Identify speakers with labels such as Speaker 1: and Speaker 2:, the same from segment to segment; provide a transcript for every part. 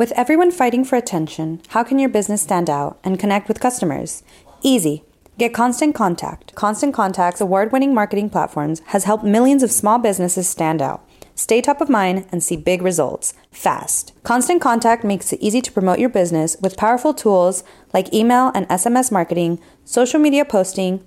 Speaker 1: With everyone fighting for attention, how can your business stand out and connect with customers? Easy. Get Constant Contact. Constant Contact's award winning marketing platforms has helped millions of small businesses stand out. Stay top of mind and see big results fast. Constant Contact makes it easy to promote your business with powerful tools like email and SMS marketing, social media posting,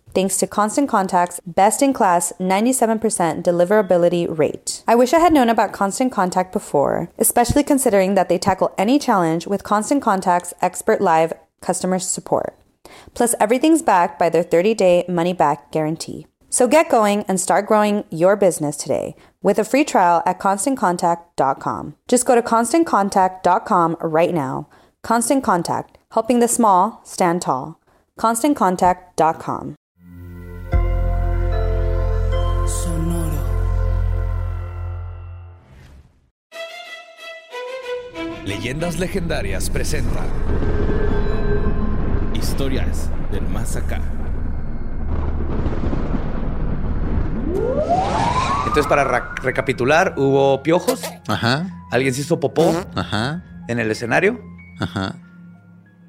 Speaker 1: thanks to Constant Contact's best in class 97% deliverability rate. I wish I had known about Constant Contact before, especially considering that they tackle any challenge with Constant Contact's expert live customer support. Plus, everything's backed by their 30 day money back guarantee. So get going and start growing your business today with a free trial at constantcontact.com. Just go to constantcontact.com right now Constant Contact, helping the small stand tall. ConstantContact.com.
Speaker 2: Leyendas Legendarias presenta Historias del Más Acá.
Speaker 3: Entonces, para recapitular, hubo piojos.
Speaker 4: Ajá.
Speaker 3: Alguien se hizo popó.
Speaker 4: Ajá.
Speaker 3: En el escenario.
Speaker 4: Ajá.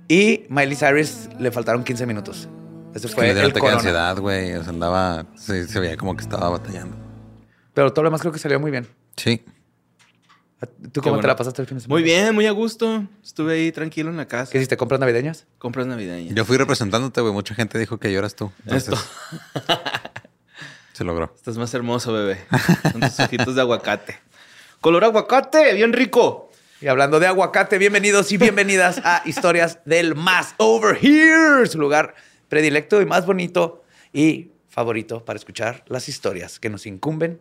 Speaker 3: Y Miley Cyrus le faltaron 15 minutos. Ese fue
Speaker 4: el
Speaker 3: ataque
Speaker 4: de ansiedad, güey. O sea, andaba... Se, se veía como que estaba batallando.
Speaker 3: Pero todo lo demás creo que salió muy bien.
Speaker 4: Sí.
Speaker 3: ¿Tú cómo te la pasaste el fin de semana?
Speaker 5: Muy bien, muy a gusto. Estuve ahí tranquilo en la casa.
Speaker 3: ¿Qué hiciste? ¿Compras navideñas?
Speaker 5: Compras navideñas.
Speaker 4: Yo fui representándote, güey. Mucha gente dijo que lloras tú.
Speaker 5: Esto.
Speaker 4: se logró.
Speaker 5: Estás más hermoso, bebé. Con tus ojitos de aguacate. Color aguacate, bien rico.
Speaker 3: Y hablando de aguacate, bienvenidos y bienvenidas a Historias del Más Over Here, su lugar predilecto y más bonito y favorito para escuchar las historias que nos incumben.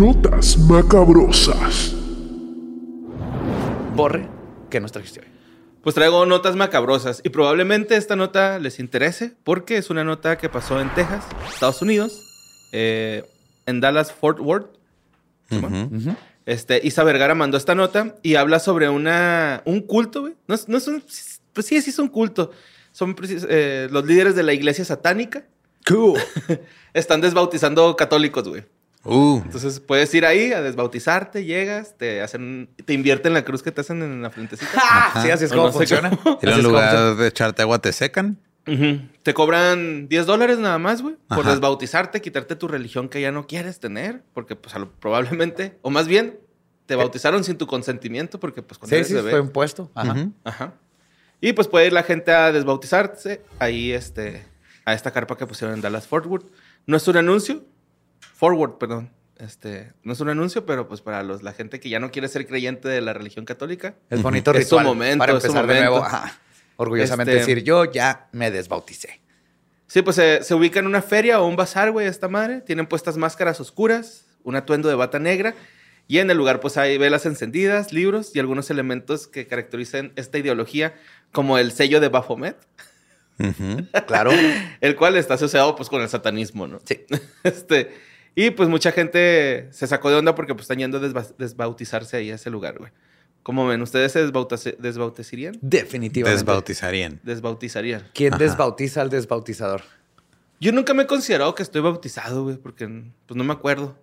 Speaker 6: Notas macabrosas.
Speaker 3: Borre, ¿qué nos trajiste hoy?
Speaker 5: Pues traigo notas macabrosas y probablemente esta nota les interese porque es una nota que pasó en Texas, Estados Unidos eh, en Dallas Fort Worth. Este, Isa Vergara mandó esta nota y habla sobre una, un culto, güey. No, no, es un, pues sí, sí es un culto. Son eh, los líderes de la iglesia satánica.
Speaker 3: Cool.
Speaker 5: Están desbautizando católicos, güey.
Speaker 4: Uh.
Speaker 5: Entonces puedes ir ahí a desbautizarte, llegas, te hacen, te invierten la cruz que te hacen en la frentecita.
Speaker 3: Sí, así es como funciona.
Speaker 4: Y en lugar de echarte agua te secan.
Speaker 5: Te cobran 10 dólares nada más, güey, por desbautizarte, quitarte tu religión que ya no quieres tener, porque pues probablemente, o más bien, te bautizaron sin tu consentimiento, porque pues cuando
Speaker 3: sí, sí, fue impuesto.
Speaker 5: Ajá. Ajá. Y pues puede ir la gente a desbautizarse ahí, este, a esta carpa que pusieron en Dallas Forward. No es un anuncio, Forward, perdón. Este, no es un anuncio, pero pues para los, la gente que ya no quiere ser creyente de la religión católica.
Speaker 3: Es bonito ritual.
Speaker 5: Es su momento,
Speaker 3: para empezar de nuevo.
Speaker 5: Ajá
Speaker 3: orgullosamente este, decir, yo ya me desbauticé.
Speaker 5: Sí, pues se, ubica en una feria o un bazar, güey, esta madre. Tienen puestas máscaras oscuras, un atuendo de bata negra. Y en el lugar, pues hay velas encendidas, libros y algunos elementos que caracterizan esta ideología, como el sello de Baphomet.
Speaker 3: claro.
Speaker 5: el cual está asociado, pues, con el satanismo, ¿no?
Speaker 3: Sí.
Speaker 5: Este, y pues mucha gente se sacó de onda porque, pues, están yendo a desbautizarse ahí a ese lugar, güey. ¿Cómo ven? ¿Ustedes se desbautizarían?
Speaker 3: Definitivamente.
Speaker 4: Desbautizarían.
Speaker 5: Desbautizarían.
Speaker 3: ¿Quién
Speaker 4: Ajá.
Speaker 3: desbautiza al desbautizador?
Speaker 5: Yo nunca me he considerado que estoy bautizado, güey, porque pues no me acuerdo.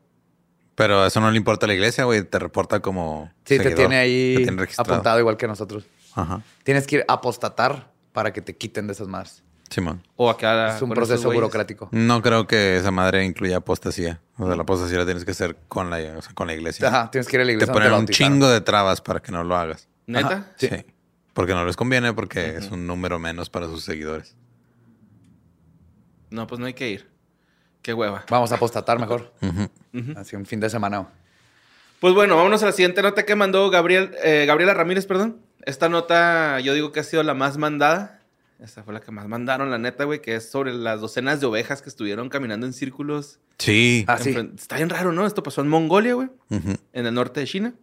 Speaker 4: Pero eso no le importa a la iglesia, güey. Te reporta como.
Speaker 3: Sí, te tiene ahí
Speaker 4: Te tiene registrado.
Speaker 3: apuntado igual que nosotros.
Speaker 4: Ajá.
Speaker 3: Tienes que ir a apostatar para que te quiten de esas más.
Speaker 4: Simón.
Speaker 5: O acá.
Speaker 3: es un proceso burocrático.
Speaker 4: No creo que esa madre incluya apostasía. O sea, la apostasía la tienes que hacer con la, o sea, con la iglesia.
Speaker 3: Ajá, tienes que ir a la
Speaker 4: Te
Speaker 3: iglesia.
Speaker 4: ponen
Speaker 3: donde
Speaker 4: un chingo de trabas para que no lo hagas.
Speaker 5: ¿Neta?
Speaker 3: Ajá.
Speaker 4: Sí.
Speaker 3: Sí.
Speaker 4: Porque no les conviene, porque es un número menos para sus seguidores.
Speaker 5: No, pues no hay que ir. Qué hueva.
Speaker 3: Vamos a apostatar mejor.
Speaker 4: Ujú.
Speaker 3: Así un fin de semana.
Speaker 5: Pues bueno, vámonos a la siguiente nota que mandó Gabriel, eh, Gabriela Ramírez, perdón. Esta nota yo digo que ha sido la más mandada. Esta fue la que más mandaron, la neta, güey, que es sobre las docenas de ovejas que estuvieron caminando en círculos.
Speaker 4: Sí.
Speaker 3: Ah, sí.
Speaker 5: Está bien raro, ¿no? Esto pasó en Mongolia, güey,
Speaker 4: Ujú.
Speaker 5: en el norte de China.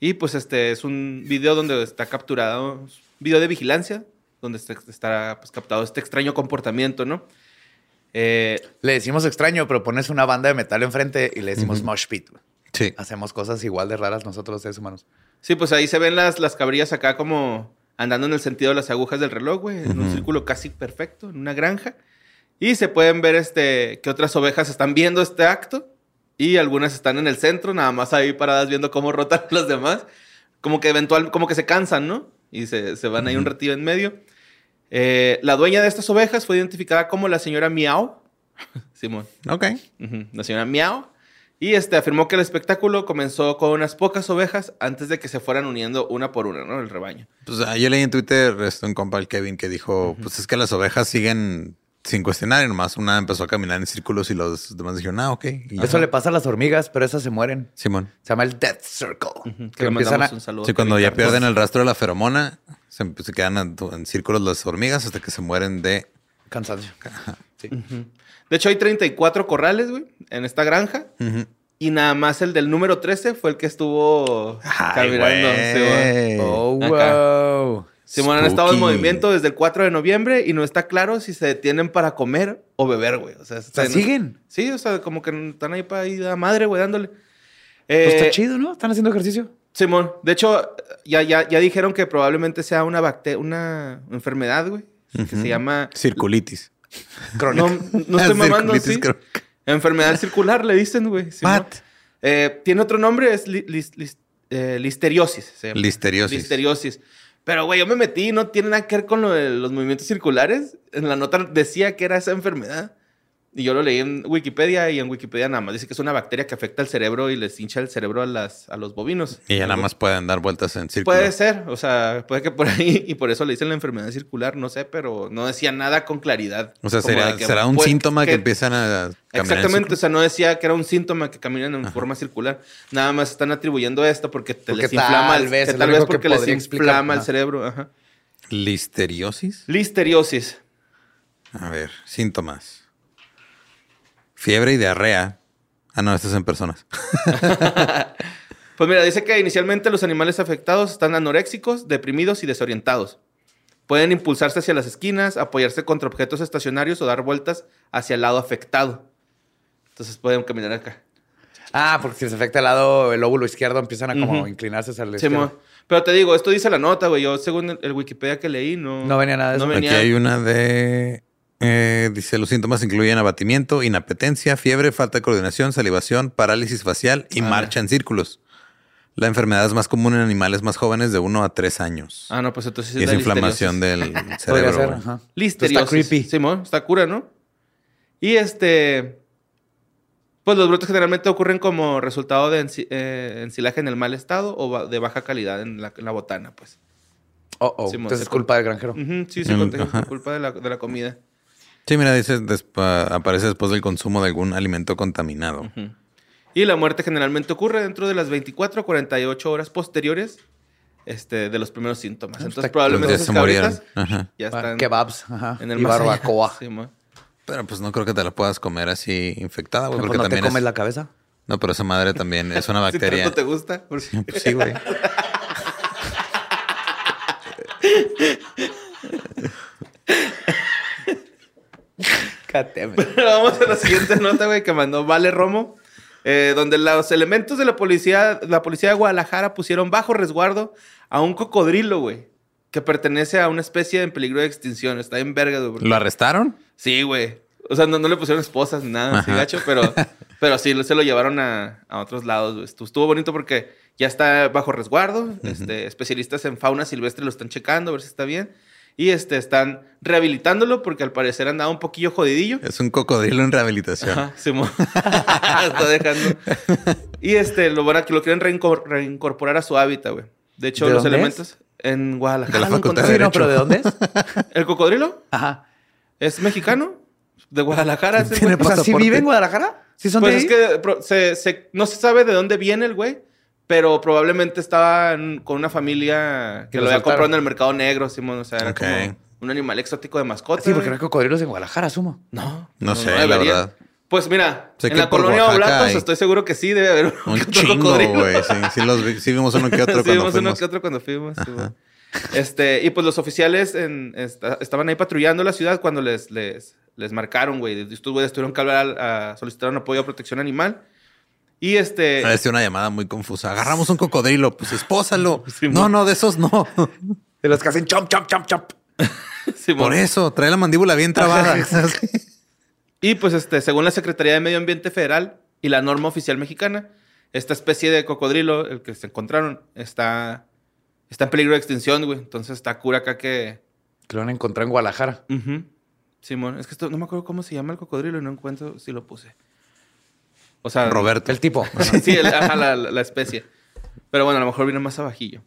Speaker 5: Y pues este es un video donde está capturado, un video de vigilancia, donde está, pues, captado este extraño comportamiento, ¿no? Eh,
Speaker 3: Le decimos extraño, pero pones una banda de metal enfrente y le decimos mosh pit. güey.
Speaker 4: Sí.
Speaker 3: Hacemos cosas igual de raras nosotros los seres humanos.
Speaker 5: Sí, pues ahí se ven las, las cabrillas acá como andando en el sentido de las agujas del reloj, güey, en un círculo casi perfecto, en una granja. Y se pueden ver este, que otras ovejas están viendo este acto y algunas están en el centro, nada más ahí paradas viendo cómo rotan los demás. Como que eventual, como que se cansan, ¿no? Y se, se van ahí un ratillo en medio. Eh, la dueña de estas ovejas fue identificada como la señora Miau. Simón.
Speaker 4: Ok.
Speaker 5: La señora Miau. Y este, afirmó que el espectáculo comenzó con unas pocas ovejas antes de que se fueran uniendo una por una, ¿no? El rebaño.
Speaker 4: Pues ah, yo leí en Twitter esto un compa, el Kevin, que dijo, pues es que las ovejas siguen sin cuestionar y nomás una empezó a caminar en círculos y los demás dijeron, ah, ok. Y
Speaker 3: Eso
Speaker 4: ya.
Speaker 3: le pasa a las hormigas, pero esas se mueren.
Speaker 4: Simón.
Speaker 3: Se llama el Death Circle.
Speaker 5: Que
Speaker 3: Que
Speaker 5: le
Speaker 3: empiezan
Speaker 5: mandamos
Speaker 3: a...
Speaker 5: un saludo.
Speaker 4: Sí, cuando ya pierden el rastro de la feromona, se, se quedan en, en círculos las hormigas hasta que se mueren de...
Speaker 3: Cansancio. Sí.
Speaker 5: De hecho, hay 34 corrales, güey, en esta granja. Y nada más el del número 13 fue el que estuvo
Speaker 4: Ay,
Speaker 5: caminando.
Speaker 3: Oh, wow.
Speaker 5: Simón han estado en movimiento desde el 4 de noviembre y no está claro si se detienen para comer o beber, güey. O sea,
Speaker 3: O sea,
Speaker 5: están-
Speaker 3: siguen.
Speaker 5: Sí, o sea, como que están ahí para ir a madre, güey, dándole.
Speaker 3: Pues
Speaker 5: Eh,
Speaker 3: está chido, ¿no? Están haciendo ejercicio.
Speaker 5: Simón, de hecho, ya, ya, ya dijeron que probablemente sea una bacteria, una enfermedad, güey, que se llama...
Speaker 4: Circulitis.
Speaker 5: No, no estoy mamando,
Speaker 4: Circulitis
Speaker 5: sí.
Speaker 4: crónica.
Speaker 5: Enfermedad circular, le dicen, güey. Eh, tiene otro nombre, es li- eh, listeriosis. se llama.
Speaker 4: Listeriosis.
Speaker 5: Listeriosis. Pero, güey, yo me metí y no tiene nada que ver con lo de los movimientos circulares. En la nota decía que era esa enfermedad. Y yo lo leí en Wikipedia y en Wikipedia nada más dice que es una bacteria que afecta el cerebro y les hincha el cerebro a, las, a los bovinos.
Speaker 4: Y ya nada más pueden dar vueltas en círculo.
Speaker 5: Puede ser, o sea, puede que por ahí, y por eso le dicen la enfermedad circular, no sé, pero no decía nada con claridad.
Speaker 4: O sea,
Speaker 5: Como
Speaker 4: será,
Speaker 5: de que
Speaker 4: será un
Speaker 5: puede-
Speaker 4: síntoma que, empiezan a caminar en
Speaker 5: Exactamente, o sea, no decía que era un síntoma que caminan en forma circular. Nada más están atribuyendo esto porque te
Speaker 3: Porque
Speaker 5: les inflama,
Speaker 3: tal vez
Speaker 5: que tal vez porque les inflama el cerebro. Ajá.
Speaker 4: Listeriosis.
Speaker 5: Listeriosis.
Speaker 4: A ver, síntomas. Fiebre y diarrea. Ah, no, estas en personas.
Speaker 5: Pues mira, dice que inicialmente los animales afectados están anoréxicos, deprimidos y desorientados. Pueden impulsarse hacia las esquinas, apoyarse contra objetos estacionarios o dar vueltas hacia el lado afectado. Entonces pueden caminar acá.
Speaker 3: Ah, porque si les afecta el lado, el óvulo izquierdo, empiezan a como
Speaker 5: Ujú.
Speaker 3: inclinarse hacia el
Speaker 5: Sí,
Speaker 3: izquierdo.
Speaker 5: Pero te digo, esto dice la nota, güey. Yo, según el, el Wikipedia que leí, no...
Speaker 3: No venía nada de
Speaker 5: no
Speaker 3: eso.
Speaker 5: venía-
Speaker 4: Aquí hay una de... eh, dice, los síntomas incluyen abatimiento, inapetencia, fiebre, falta de coordinación, salivación, parálisis facial y
Speaker 5: Ah.
Speaker 4: marcha en círculos. La enfermedad es más común en animales más jóvenes de 1 a 3 años.
Speaker 5: Ah, no, pues entonces
Speaker 4: y es
Speaker 5: la
Speaker 4: inflamación
Speaker 5: listeriosis.
Speaker 4: del cerebro.
Speaker 3: ser,
Speaker 4: güey.
Speaker 3: ajá.
Speaker 5: Listeriosis.
Speaker 3: Está creepy.
Speaker 5: Simón, está cura, ¿no? Y este... Pues los brotes generalmente ocurren como resultado de ensi- eh, ensilaje en el mal estado o de baja calidad en la, en la botana, pues.
Speaker 3: Oh, oh.
Speaker 5: Mo,
Speaker 3: Entonces es culpa del granjero.
Speaker 5: Sí, sí,
Speaker 4: Mm,
Speaker 5: por culpa de la, de la comida.
Speaker 4: Sí, mira, dice, despa- aparece después del consumo de algún alimento contaminado.
Speaker 5: Y la muerte generalmente ocurre dentro de las 24 a 48 horas posteriores este, de los primeros síntomas.
Speaker 3: Ah,
Speaker 5: Entonces,
Speaker 3: está-
Speaker 5: probablemente
Speaker 4: ya
Speaker 5: esas
Speaker 4: se murieron.
Speaker 5: cabritas
Speaker 4: Ajá.
Speaker 5: ya
Speaker 3: Ah,
Speaker 5: están
Speaker 3: Kebabs, ajá.
Speaker 5: en el
Speaker 3: y barbacoa.
Speaker 5: Sí.
Speaker 4: Pero pues no creo que te la puedas comer así infectada, güey. Porque
Speaker 3: no te comes
Speaker 4: es...
Speaker 3: la cabeza.
Speaker 4: No, pero esa madre también es una
Speaker 5: Si
Speaker 4: bacteria.
Speaker 5: tanto te gusta. Porque-
Speaker 4: Pues sí, güey.
Speaker 5: Pero vamos a la siguiente nota, güey, que mandó Vale Romo. eh, donde los elementos de la policía, la policía de Guadalajara pusieron bajo resguardo a un cocodrilo, güey, que pertenece a una especie en peligro de extinción. Está en verga, güey.
Speaker 4: ¿Lo arrestaron?
Speaker 5: Sí, güey. O sea, no, no le pusieron esposas ni nada así gacho, pero, pero sí se lo llevaron a, a otros lados. güey. Estuvo, estuvo bonito porque ya está bajo resguardo. este, especialistas en fauna silvestre lo están checando, a ver si está bien. Y este, están rehabilitándolo porque al parecer andaba un poquillo jodidillo.
Speaker 4: Es un cocodrilo en rehabilitación.
Speaker 5: Ajá, Simón. está dejando. Y este, lo van a que lo quieren reincor- reincorporar a su hábitat, güey. De hecho,
Speaker 3: ¿De
Speaker 5: los
Speaker 3: dónde
Speaker 5: elementos en Guadalajara.
Speaker 4: De la
Speaker 5: lo
Speaker 4: Facultad
Speaker 3: Sí,
Speaker 4: de
Speaker 5: encontraron.
Speaker 3: no,
Speaker 4: Derecho.
Speaker 3: pero ¿de dónde es?
Speaker 5: ¿El cocodrilo?
Speaker 3: Ajá.
Speaker 5: ¿Es mexicano? ¿De Guadalajara?
Speaker 4: Tiene
Speaker 5: güey?
Speaker 3: O sea, ¿sí vive en Guadalajara? ¿Sí son
Speaker 5: Pues
Speaker 3: de
Speaker 5: es
Speaker 3: ahí?
Speaker 5: que pro- se- se- no se sabe de dónde viene el güey, pero probablemente estaba en- con una familia que
Speaker 3: lo
Speaker 5: lo había comprado en el mercado negro, Simón. O sea, era como un animal exótico de mascota.
Speaker 3: Sí, porque no hay cocodrilos en Guadalajara, asumo.
Speaker 5: No,
Speaker 4: No sé, la verdad.
Speaker 5: Pues mira,
Speaker 4: Sé
Speaker 5: en la colonia Oblatos estoy seguro que sí debe haber
Speaker 4: Un
Speaker 5: otro
Speaker 4: chingo, güey. Sí, sí, los vi- sí vimos uno que otro
Speaker 5: Sí,
Speaker 4: cuando
Speaker 5: vimos uno
Speaker 4: fuimos.
Speaker 5: que otro cuando fuimos. Este, y pues los oficiales en- esta- estaban ahí patrullando la ciudad cuando les, les, les marcaron, güey. Estos güeyes tuvieron que hablar a, a solicitar un apoyo a protección animal. Y este.
Speaker 4: Parece una llamada muy confusa. Agarramos un cocodrilo, pues espósalo.
Speaker 5: Sí,
Speaker 4: no, no, de esos no.
Speaker 3: De los que hacen chomp, chomp, chomp, chomp.
Speaker 5: Simón.
Speaker 4: Por eso, trae la mandíbula bien trabada.
Speaker 5: Y pues, este, según la Secretaría de Medio Ambiente Federal y la norma oficial mexicana, esta especie de cocodrilo, el que se encontraron, está, está en peligro de extinción, güey. Entonces está cura acá que.
Speaker 3: Que lo van a encontrar en Guadalajara.
Speaker 5: Simón, es que esto, no me acuerdo cómo se llama el cocodrilo y no encuentro si lo puse. O sea,
Speaker 4: Roberto.
Speaker 3: El tipo.
Speaker 5: Sí, el- ajá, la, especie. Pero bueno, a lo mejor viene más abajillo.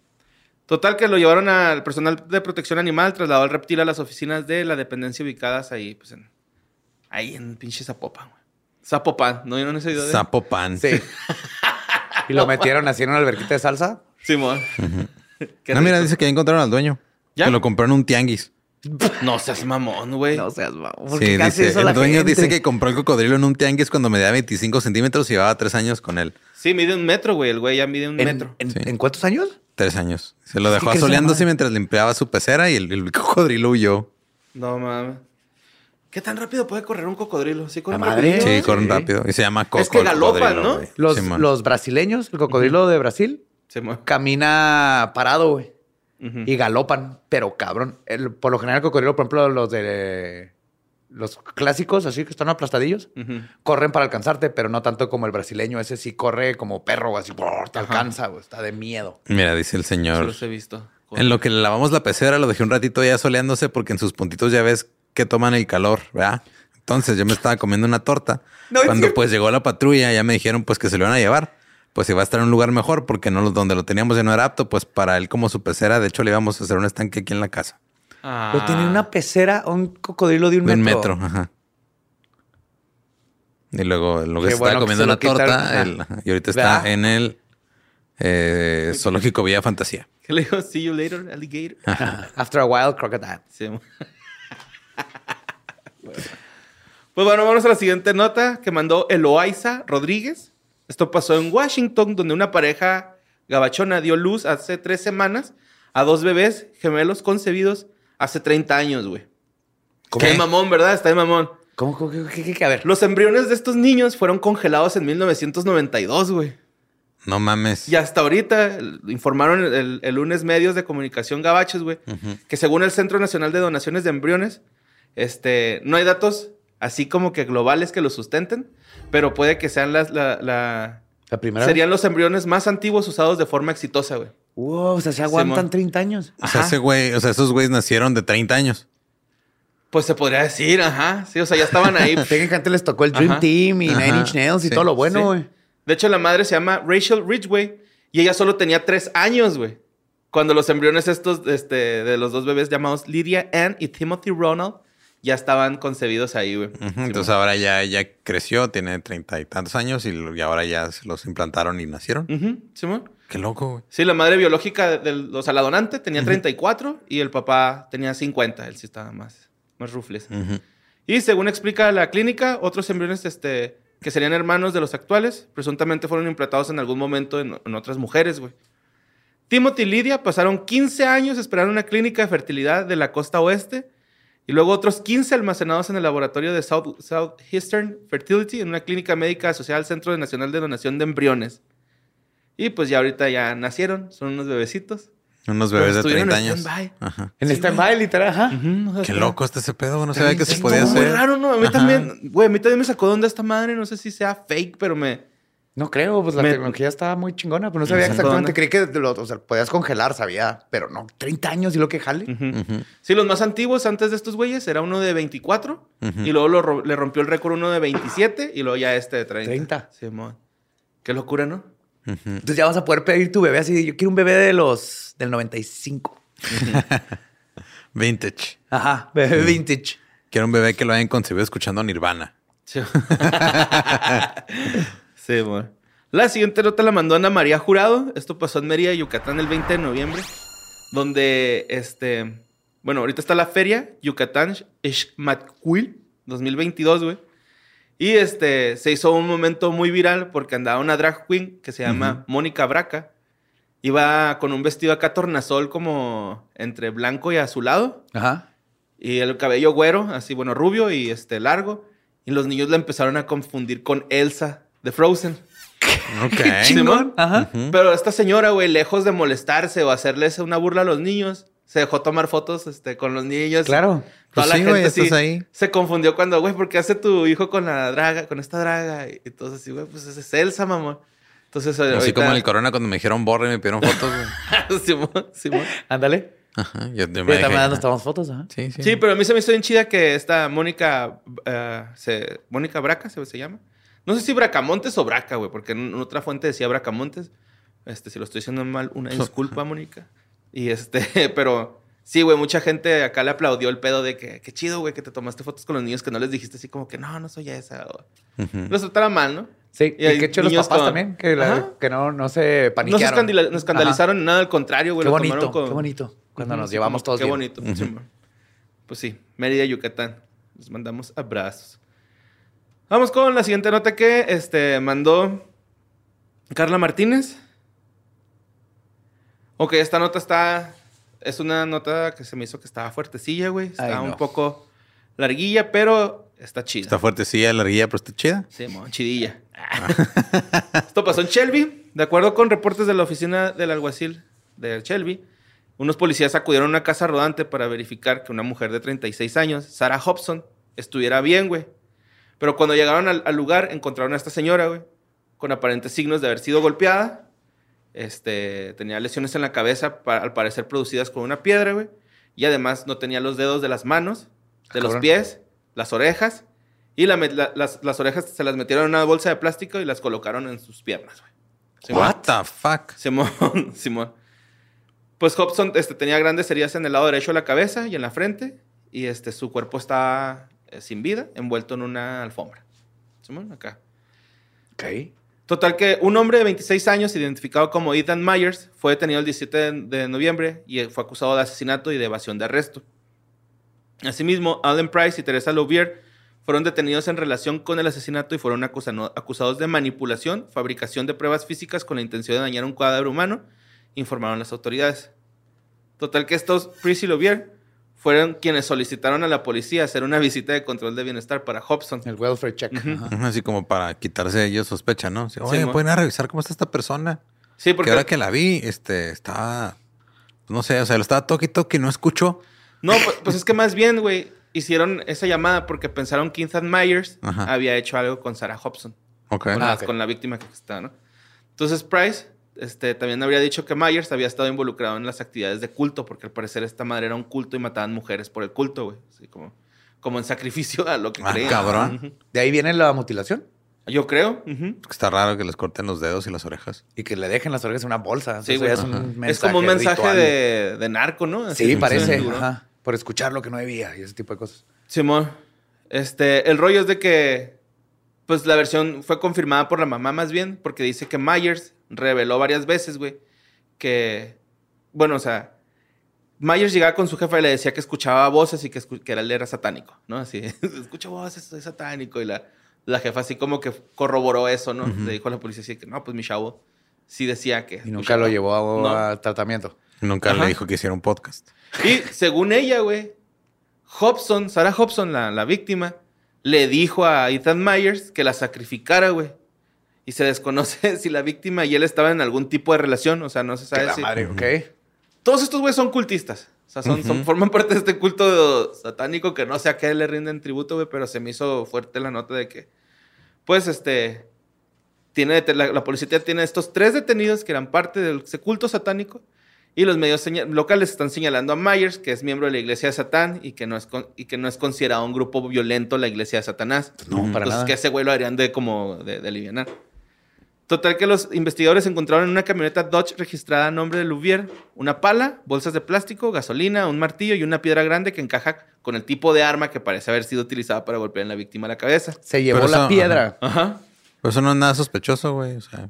Speaker 5: Total que lo llevaron al personal de protección animal, trasladó al reptil a las oficinas de la dependencia ubicadas ahí, pues en... Ahí en pinche Zapopan, güey. Zapopan, ¿no vieron ese video de...?
Speaker 4: Zapopan.
Speaker 3: Sí. y lo metieron así en una alberquita de salsa.
Speaker 5: Simón. Qué
Speaker 4: No, mira, dice que ya encontraron al dueño.
Speaker 5: ¿Ya?
Speaker 4: Que lo compró en un tianguis.
Speaker 5: No seas mamón, güey.
Speaker 3: No seas mamón. ¿Por qué
Speaker 4: Sí, dice,
Speaker 3: eso
Speaker 4: el
Speaker 3: la
Speaker 4: dueño
Speaker 3: gente?
Speaker 4: dice que compró el cocodrilo en un tianguis cuando medía 25 centímetros y llevaba tres años con él.
Speaker 5: Sí, mide un metro, güey. El güey ya mide un
Speaker 3: ¿En,
Speaker 5: metro.
Speaker 3: en-
Speaker 4: Sí.
Speaker 3: en cuántos años?
Speaker 4: Tres años. Se lo
Speaker 3: ¿Qué
Speaker 4: dejó asoleándose mientras limpiaba su pecera y el, el cocodrilo huyó.
Speaker 5: No mames. ¿Qué tan rápido puede correr un cocodrilo? Sí, corre
Speaker 3: La madre.
Speaker 5: rapidillo,
Speaker 4: Sí, corren rápido. Y se llama Coco.
Speaker 5: Es que galopan,
Speaker 4: cocodrilo,
Speaker 5: ¿no?
Speaker 3: Los, brasileños, el cocodrilo de Brasil,
Speaker 5: Simón.
Speaker 3: camina parado, güey. Y galopan, pero cabrón. El- por lo general, el cocodrilo, por ejemplo, los de los clásicos, así que están aplastadillos, corren para alcanzarte, pero no tanto como el brasileño. Ese sí corre como perro, así, brrr, te alcanza, güey. Está de miedo.
Speaker 4: Mira, dice el
Speaker 5: Sí
Speaker 4: señor.
Speaker 5: los he visto.
Speaker 4: En lo que le lavamos la pecera, lo dejé un ratito ya soleándose porque en sus puntitos ya ves que toman el calor, ¿verdad? Entonces yo me estaba comiendo una torta.
Speaker 3: No,
Speaker 4: Cuando pues llegó la patrulla, ya me dijeron pues que se lo iban a llevar. Pues iba a estar en un lugar mejor porque no lo- donde lo teníamos ya no era apto, pues para él como su pecera. De hecho, le íbamos a hacer un estanque aquí en la casa.
Speaker 5: Ah.
Speaker 3: Pero tiene una pecera, un cocodrilo de un
Speaker 4: De
Speaker 3: metro.
Speaker 4: un metro, ajá. Y luego, lo que estaba
Speaker 3: bueno que
Speaker 4: comiendo
Speaker 3: lo
Speaker 4: una torta,
Speaker 3: quitaron.
Speaker 4: el- y ahorita
Speaker 3: ¿Verdad?
Speaker 4: está en el eh, zoológico Villa Fantasía.
Speaker 5: ¿Qué le dijo? See you later, alligator.
Speaker 3: After a while, crocodile.
Speaker 5: Sí. pues bueno, vamos a la siguiente nota que mandó Eloaiza Rodríguez. Esto pasó en Washington, donde una pareja gabachona dio luz hace tres semanas a dos bebés gemelos concebidos hace 30 años, güey. Está de mamón, ¿verdad? Está de mamón.
Speaker 3: ¿Cómo? cómo, qué, qué, qué? A ver.
Speaker 5: Los embriones de estos niños fueron congelados en 1992, güey.
Speaker 4: No mames.
Speaker 5: Y hasta ahorita informaron el, el- el lunes medios de comunicación gabachos, güey, que según el Centro Nacional de Donaciones de Embriones, este, no hay datos así como que globales que lo sustenten, pero puede que sean las, la, la-
Speaker 3: La primera.
Speaker 5: serían los embriones más antiguos usados de forma exitosa, güey.
Speaker 3: Wow, o sea, se aguantan
Speaker 5: Simón.
Speaker 3: 30 años.
Speaker 4: O sea, ese güey, o sea, esos güeyes nacieron de 30 años.
Speaker 5: Pues se podría decir, ajá, sí, o sea, ya estaban ahí.
Speaker 3: Técnicamente les tocó el Dream
Speaker 5: Ajá.
Speaker 3: Team y
Speaker 4: Ajá.
Speaker 3: Nine Inch Nails y
Speaker 4: Sí.
Speaker 3: todo lo bueno,
Speaker 5: Sí.
Speaker 3: güey.
Speaker 5: De hecho, la madre se llama Rachel Ridgway y ella solo tenía tres años, güey. Cuando los embriones estos este, de los dos bebés llamados Lydia Ann y Timothy Ronald ya estaban concebidos ahí, güey.
Speaker 4: Entonces ahora ya, ya creció, tiene treinta y tantos años y, ahora ya los implantaron y nacieron.
Speaker 5: Simón.
Speaker 4: Qué loco, güey.
Speaker 5: Sí, la madre biológica del, o sea, la donante tenía 34 y el papá tenía 50. Él sí estaba más, más rufles. Y según explica la clínica, otros embriones este, que serían hermanos de los actuales, presuntamente fueron implantados en algún momento en, en otras mujeres, güey. Timothy y Lydia pasaron 15 años esperando una clínica de fertilidad de la costa oeste Y luego otros 15 almacenados en el laboratorio de South, Southeastern Fertility, en una clínica médica asociada al Centro Nacional de Donación de Embriones. Y pues ya ahorita ya nacieron, son unos bebecitos.
Speaker 4: Unos bebés de
Speaker 5: Estuvieron
Speaker 4: 30
Speaker 5: en
Speaker 4: años.
Speaker 5: stand-by.
Speaker 4: Ajá.
Speaker 3: En stand-by, literal, ajá.
Speaker 5: Ujú, o sea,
Speaker 4: Qué loco está ese pedo. No sabía que se podía
Speaker 5: muy
Speaker 4: hacer.
Speaker 5: raro, ¿no? A mí
Speaker 4: Ajá.
Speaker 5: también, güey, a mí también me sacó de onda esta madre. No sé si sea fake, pero me...
Speaker 3: No creo, pues la
Speaker 5: Me-
Speaker 3: tecnología estaba muy chingona, pero no sabía exactamente. Creí que lo, o sea, podías congelar, sabía, pero no, 30 años y lo que jale.
Speaker 5: Sí, los más antiguos antes de estos güeyes era uno de 24 y luego lo le rompió el récord uno de 27 y luego ya este de 30.
Speaker 3: 30.
Speaker 5: Simón. Qué locura, ¿no?
Speaker 3: Entonces ya vas a poder pedir tu bebé así. Yo quiero un bebé de los del 95.
Speaker 4: Vintage.
Speaker 3: Ajá, bebé vintage.
Speaker 4: Quiero un bebé que lo hayan concebido escuchando Nirvana.
Speaker 5: Sí. sí, bueno. La siguiente nota la mandó Ana María Jurado. Esto pasó en Mérida, Yucatán, el 20 de noviembre. Donde, este... Bueno, ahorita está la feria Yucatán Xmatquil 2022, güey. Y este, se hizo un momento muy viral porque andaba una drag queen que se llama Mónica Braca. Iba con un vestido acá tornasol como entre blanco y azulado.
Speaker 3: Ajá.
Speaker 5: Y el cabello güero, así, bueno, rubio y este largo. Y los niños la empezaron a confundir con Elsa de Frozen.
Speaker 4: Ok.
Speaker 5: Simón.
Speaker 3: Ajá.
Speaker 5: Pero esta señora, güey, lejos de molestarse o hacerles una burla a los niños, se dejó tomar fotos este, con los niños.
Speaker 3: Claro.
Speaker 4: Pues
Speaker 5: Toda
Speaker 4: sí,
Speaker 5: la
Speaker 4: güey,
Speaker 5: gente
Speaker 4: estás
Speaker 5: así
Speaker 4: ahí.
Speaker 5: se confundió cuando, güey, ¿por qué hace tu hijo con la draga, con esta draga? Y entonces, sí, güey, pues esa es Elsa, mamá. Entonces,
Speaker 4: Así
Speaker 5: ahorita-
Speaker 4: como en el corona cuando me dijeron borre y me pidieron fotos. güey.
Speaker 5: Simón, Simón.
Speaker 3: Ándale.
Speaker 4: Ajá. Yo, yo me dejé-
Speaker 3: nos tomamos fotos, ajá.
Speaker 4: Sí, sí.
Speaker 5: Sí, pero a mí se me hizo bien chida que esta Mónica, eh, se, Mónica Braca se, se llama. No sé si Bracamontes o Braca, güey, porque en, otra fuente decía Bracamontes. Este, si lo estoy diciendo mal, una disculpa, Mónica. Y este, pero sí, güey, mucha gente acá le aplaudió el pedo de que, qué chido, güey, que te tomaste fotos con los niños, que no les dijiste así como que no, no soy esa. Los tratara mal, ¿no?
Speaker 3: Sí,
Speaker 5: Y
Speaker 3: y, qué chido los papás
Speaker 5: con-
Speaker 3: también, que, la-
Speaker 5: Ajá.
Speaker 3: que no, no se
Speaker 5: No se
Speaker 3: paniquearon.
Speaker 5: no escandalizaron ni nada, al contrario, güey.
Speaker 3: Qué bonito,
Speaker 5: con-
Speaker 3: qué bonito. Cuando nos llevamos todos
Speaker 5: Qué
Speaker 3: bien.
Speaker 5: bonito. Pues sí, Mérida, Yucatán. Les mandamos abrazos. Vamos con la siguiente nota que este, mandó Carla Martínez. Ok, esta nota está... Es una nota que se me hizo que estaba fuertecilla, güey. Está
Speaker 3: Ay, no.
Speaker 5: un poco larguilla, pero está chida.
Speaker 4: Está fuertecilla la guía, pero está chida.
Speaker 5: Sí, chidilla. Esto pasó en Shelby. De acuerdo con reportes de la oficina del alguacil de Shelby, unos policías acudieron a una casa rodante para verificar que una mujer de 36 años, Sarah Hobson, estuviera bien, güey. Pero cuando llegaron al, al lugar, encontraron a esta señora, güey, con aparentes signos de haber sido golpeada. Este, tenía lesiones en la cabeza, pa- al parecer producidas con una piedra, güey. Y además no tenía los dedos de las manos, de los
Speaker 3: cabrón.
Speaker 5: pies, las orejas. Y la met- la- las, las orejas se las metieron en una bolsa de plástico y las colocaron en sus piernas, güey. Simón.
Speaker 4: What the fuck?
Speaker 5: Simón, Simón. Pues Hobson este, tenía grandes heridas en el lado derecho de la cabeza y en la frente. Y este, su cuerpo está eh, sin vida, envuelto en una alfombra. Acá.
Speaker 3: Ok.
Speaker 5: Total que un hombre de 26 años, identificado como Ethan Myers, fue detenido el 17 de, noviembre y fue acusado de asesinato y de evasión de arresto. Asimismo, Alan Price y Teresa Louvier fueron detenidos en relación con el asesinato y fueron acusados de manipulación, fabricación de pruebas físicas con la intención de dañar un cuadro humano, informaron las autoridades. Total que estos Price y Louvier fueron quienes solicitaron a la policía hacer una visita de control de bienestar para Hobson.
Speaker 3: El welfare check.
Speaker 4: Así como para quitarse ellos sospecha, ¿no? Sí, Oye,
Speaker 5: mo.
Speaker 4: pueden a revisar cómo está esta persona.
Speaker 5: Sí,
Speaker 4: Porque
Speaker 5: porque
Speaker 4: ahora que la vi, este, estaba... No sé, o sea, lo estaba toque y toque y no escuchó.
Speaker 5: No, pues, pues es que más bien, güey, hicieron esa llamada porque pensaron que Ethan Myers
Speaker 4: Ajá.
Speaker 5: había hecho algo con Sarah Hobson,
Speaker 4: Ok.
Speaker 5: con,
Speaker 3: Ah,
Speaker 5: la, con la víctima que está, ¿no? Entonces Price este, también habría dicho que Myers había estado involucrado en las actividades de culto, porque al parecer esta madre era un culto y mataban mujeres por el culto, güey. Así como, como en sacrificio a lo que
Speaker 4: Ah,
Speaker 5: creían.
Speaker 4: cabrón.
Speaker 3: De ahí viene la mutilación.
Speaker 5: Yo creo. ujú.
Speaker 4: Está raro que les corten los dedos y las orejas.
Speaker 3: Y que le dejen las orejas en una bolsa.
Speaker 5: Sí,
Speaker 3: Eso
Speaker 5: güey.
Speaker 3: ya es, un
Speaker 5: Es como un mensaje de, de narco, ¿no? Así,
Speaker 3: Sí, parece.
Speaker 5: duro.
Speaker 3: Ajá. Por escuchar lo que no debía y ese tipo de cosas.
Speaker 5: Simón, este, el rollo es de que, pues la versión fue confirmada por la mamá más bien, porque dice que Myers reveló varias veces, güey, que, bueno, o sea, Myers llegaba con su jefa y le decía que escuchaba voces y que, escu- que era- él era satánico, ¿no? Así, escucho voces, soy satánico. Y la, la jefa así como que corroboró eso, ¿no? Le dijo a la policía así que, no, pues mi chavo sí decía que...
Speaker 3: Y nunca lo llevó a,
Speaker 5: No.
Speaker 3: a tratamiento.
Speaker 4: Nunca
Speaker 5: Ajá.
Speaker 4: le dijo que hiciera un podcast.
Speaker 5: Y según ella, güey, Hobson, Sarah Hobson, la, la víctima, le dijo a Ethan Myers que la sacrificara, güey. Y se desconoce si la víctima y él estaban en algún tipo de relación. O sea, no se
Speaker 3: Que
Speaker 5: sabe
Speaker 3: la
Speaker 5: si.
Speaker 3: madre, ok.
Speaker 5: Todos estos güeyes son cultistas. O sea, son, son- forman parte de este culto satánico que no sé a qué le rinden tributo, güey, pero se me hizo fuerte la nota de que, pues, este, tiene, la, la policía tiene estos tres detenidos que eran parte de ese culto satánico y los medios locales están señalando a Myers, que es miembro de la iglesia de Satán y que no es, con- y que no es considerado un grupo violento la iglesia de Satanás.
Speaker 3: No, para
Speaker 5: Entonces,
Speaker 3: nada.
Speaker 5: que ese güey lo harían de como de, de alivianar. Total que los investigadores encontraron en una camioneta Dodge registrada a nombre de Louvier una pala, bolsas de plástico, gasolina, un martillo y una piedra grande que encaja con el tipo de arma que parece haber sido utilizada para golpear a la víctima a la cabeza.
Speaker 3: Se llevó
Speaker 4: Pero
Speaker 3: la
Speaker 4: eso,
Speaker 3: piedra.
Speaker 5: Ajá.
Speaker 4: Pero eso no es nada sospechoso, güey. O sea.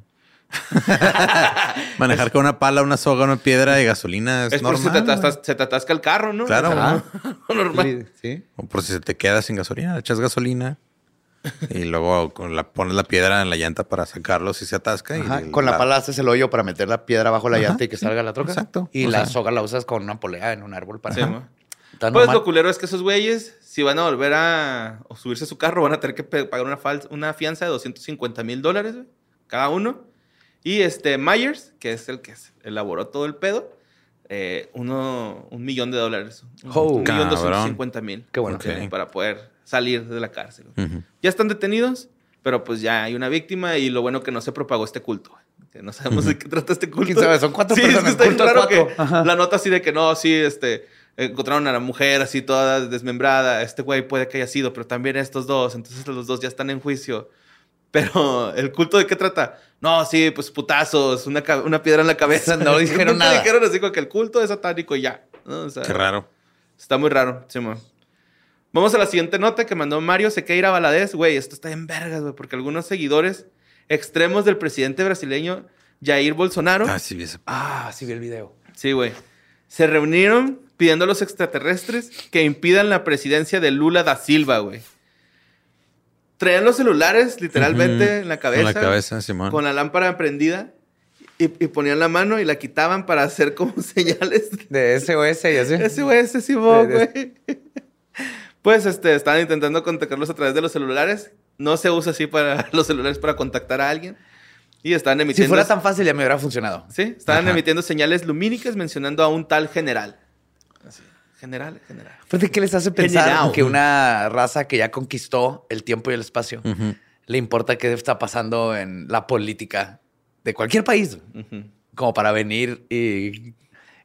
Speaker 4: Manejar con una pala, una soga, una piedra y gasolina es,
Speaker 5: Es por si
Speaker 4: normal.
Speaker 5: te, atascas-
Speaker 4: güey.
Speaker 5: se te atasca el carro, ¿no?
Speaker 4: Claro,
Speaker 5: O sea,
Speaker 4: güey.
Speaker 5: normal.
Speaker 3: Sí.
Speaker 4: O por si se te queda sin gasolina, echas gasolina y luego con la, pones la piedra en la llanta para sacarlo si se atasca.
Speaker 3: Ajá,
Speaker 4: y
Speaker 3: Con la pala haces el hoyo para meter la piedra bajo la
Speaker 4: Ajá,
Speaker 3: llanta y que salga la troca.
Speaker 4: exacto.
Speaker 3: Y
Speaker 4: O
Speaker 3: la
Speaker 4: sea-
Speaker 3: soga la usas con una polea en un árbol para.
Speaker 5: Sí, Pues
Speaker 3: normal.
Speaker 5: lo culero es que esos güeyes, si van a volver a o subirse a su carro, van a tener que pagar una, fianza de 250 mil dólares, cada uno. Y este Myers, que es el que elaboró todo el pedo, eh, uno, un millón de dólares.
Speaker 3: Oh,
Speaker 5: un millón doscientos cincuenta mil.
Speaker 3: Qué bueno.
Speaker 5: Sí,
Speaker 4: Ok.
Speaker 5: Para poder salir de la cárcel. güey.
Speaker 4: Ujú.
Speaker 5: Ya están detenidos, pero pues ya hay una víctima y lo bueno que no se propagó este culto. Que no sabemos de qué trata este culto.
Speaker 3: ¿Quién sabe? Son cuatro
Speaker 5: sí,
Speaker 3: personas,
Speaker 5: Es que está claro que
Speaker 3: Ajá.
Speaker 5: la nota así de que no, sí, este, encontraron a la mujer así toda desmembrada. Este güey puede que haya sido, pero también estos dos. Entonces los dos ya están en juicio. Pero el culto de qué trata? No, sí, pues putazos, una, una piedra en la cabeza.
Speaker 3: No dijeron nada.
Speaker 5: dijeron así como que el culto es satánico y ya. ¿no? O sea,
Speaker 4: Qué raro.
Speaker 5: Está muy raro, Simón. Vamos a la siguiente nota que mandó Mario Sequeira Valadez. Güey, esto está en vergas, güey, porque algunos seguidores extremos del presidente brasileño Jair Bolsonaro,
Speaker 4: Ah, sí, vi ese-
Speaker 3: Ah, sí vi el video.
Speaker 5: sí, güey, se reunieron pidiendo a los extraterrestres que impidan la presidencia de Lula da Silva, güey. Traían los celulares literalmente
Speaker 4: Ujú.
Speaker 5: en la cabeza.
Speaker 4: En la cabeza, Simón.
Speaker 5: Con la lámpara prendida. Y, y ponían la mano y la quitaban para hacer como señales
Speaker 3: De SOS y así.
Speaker 5: güey, ese Simón,
Speaker 3: De-
Speaker 5: güey. Pues este, estaban intentando contactarlos a través de los celulares. No se usa así para los celulares para contactar a alguien. Y estaban
Speaker 3: Si
Speaker 5: emitiendo.
Speaker 3: fuera tan fácil ya me hubiera funcionado.
Speaker 5: Sí, estaban
Speaker 4: Ajá.
Speaker 5: emitiendo señales lumínicas mencionando a un tal general. General, general.
Speaker 3: Fíjate, ¿qué les hace pensar
Speaker 5: General.
Speaker 3: que una raza que ya conquistó el tiempo y el espacio le importa qué está pasando en la política de cualquier país? Como para venir y,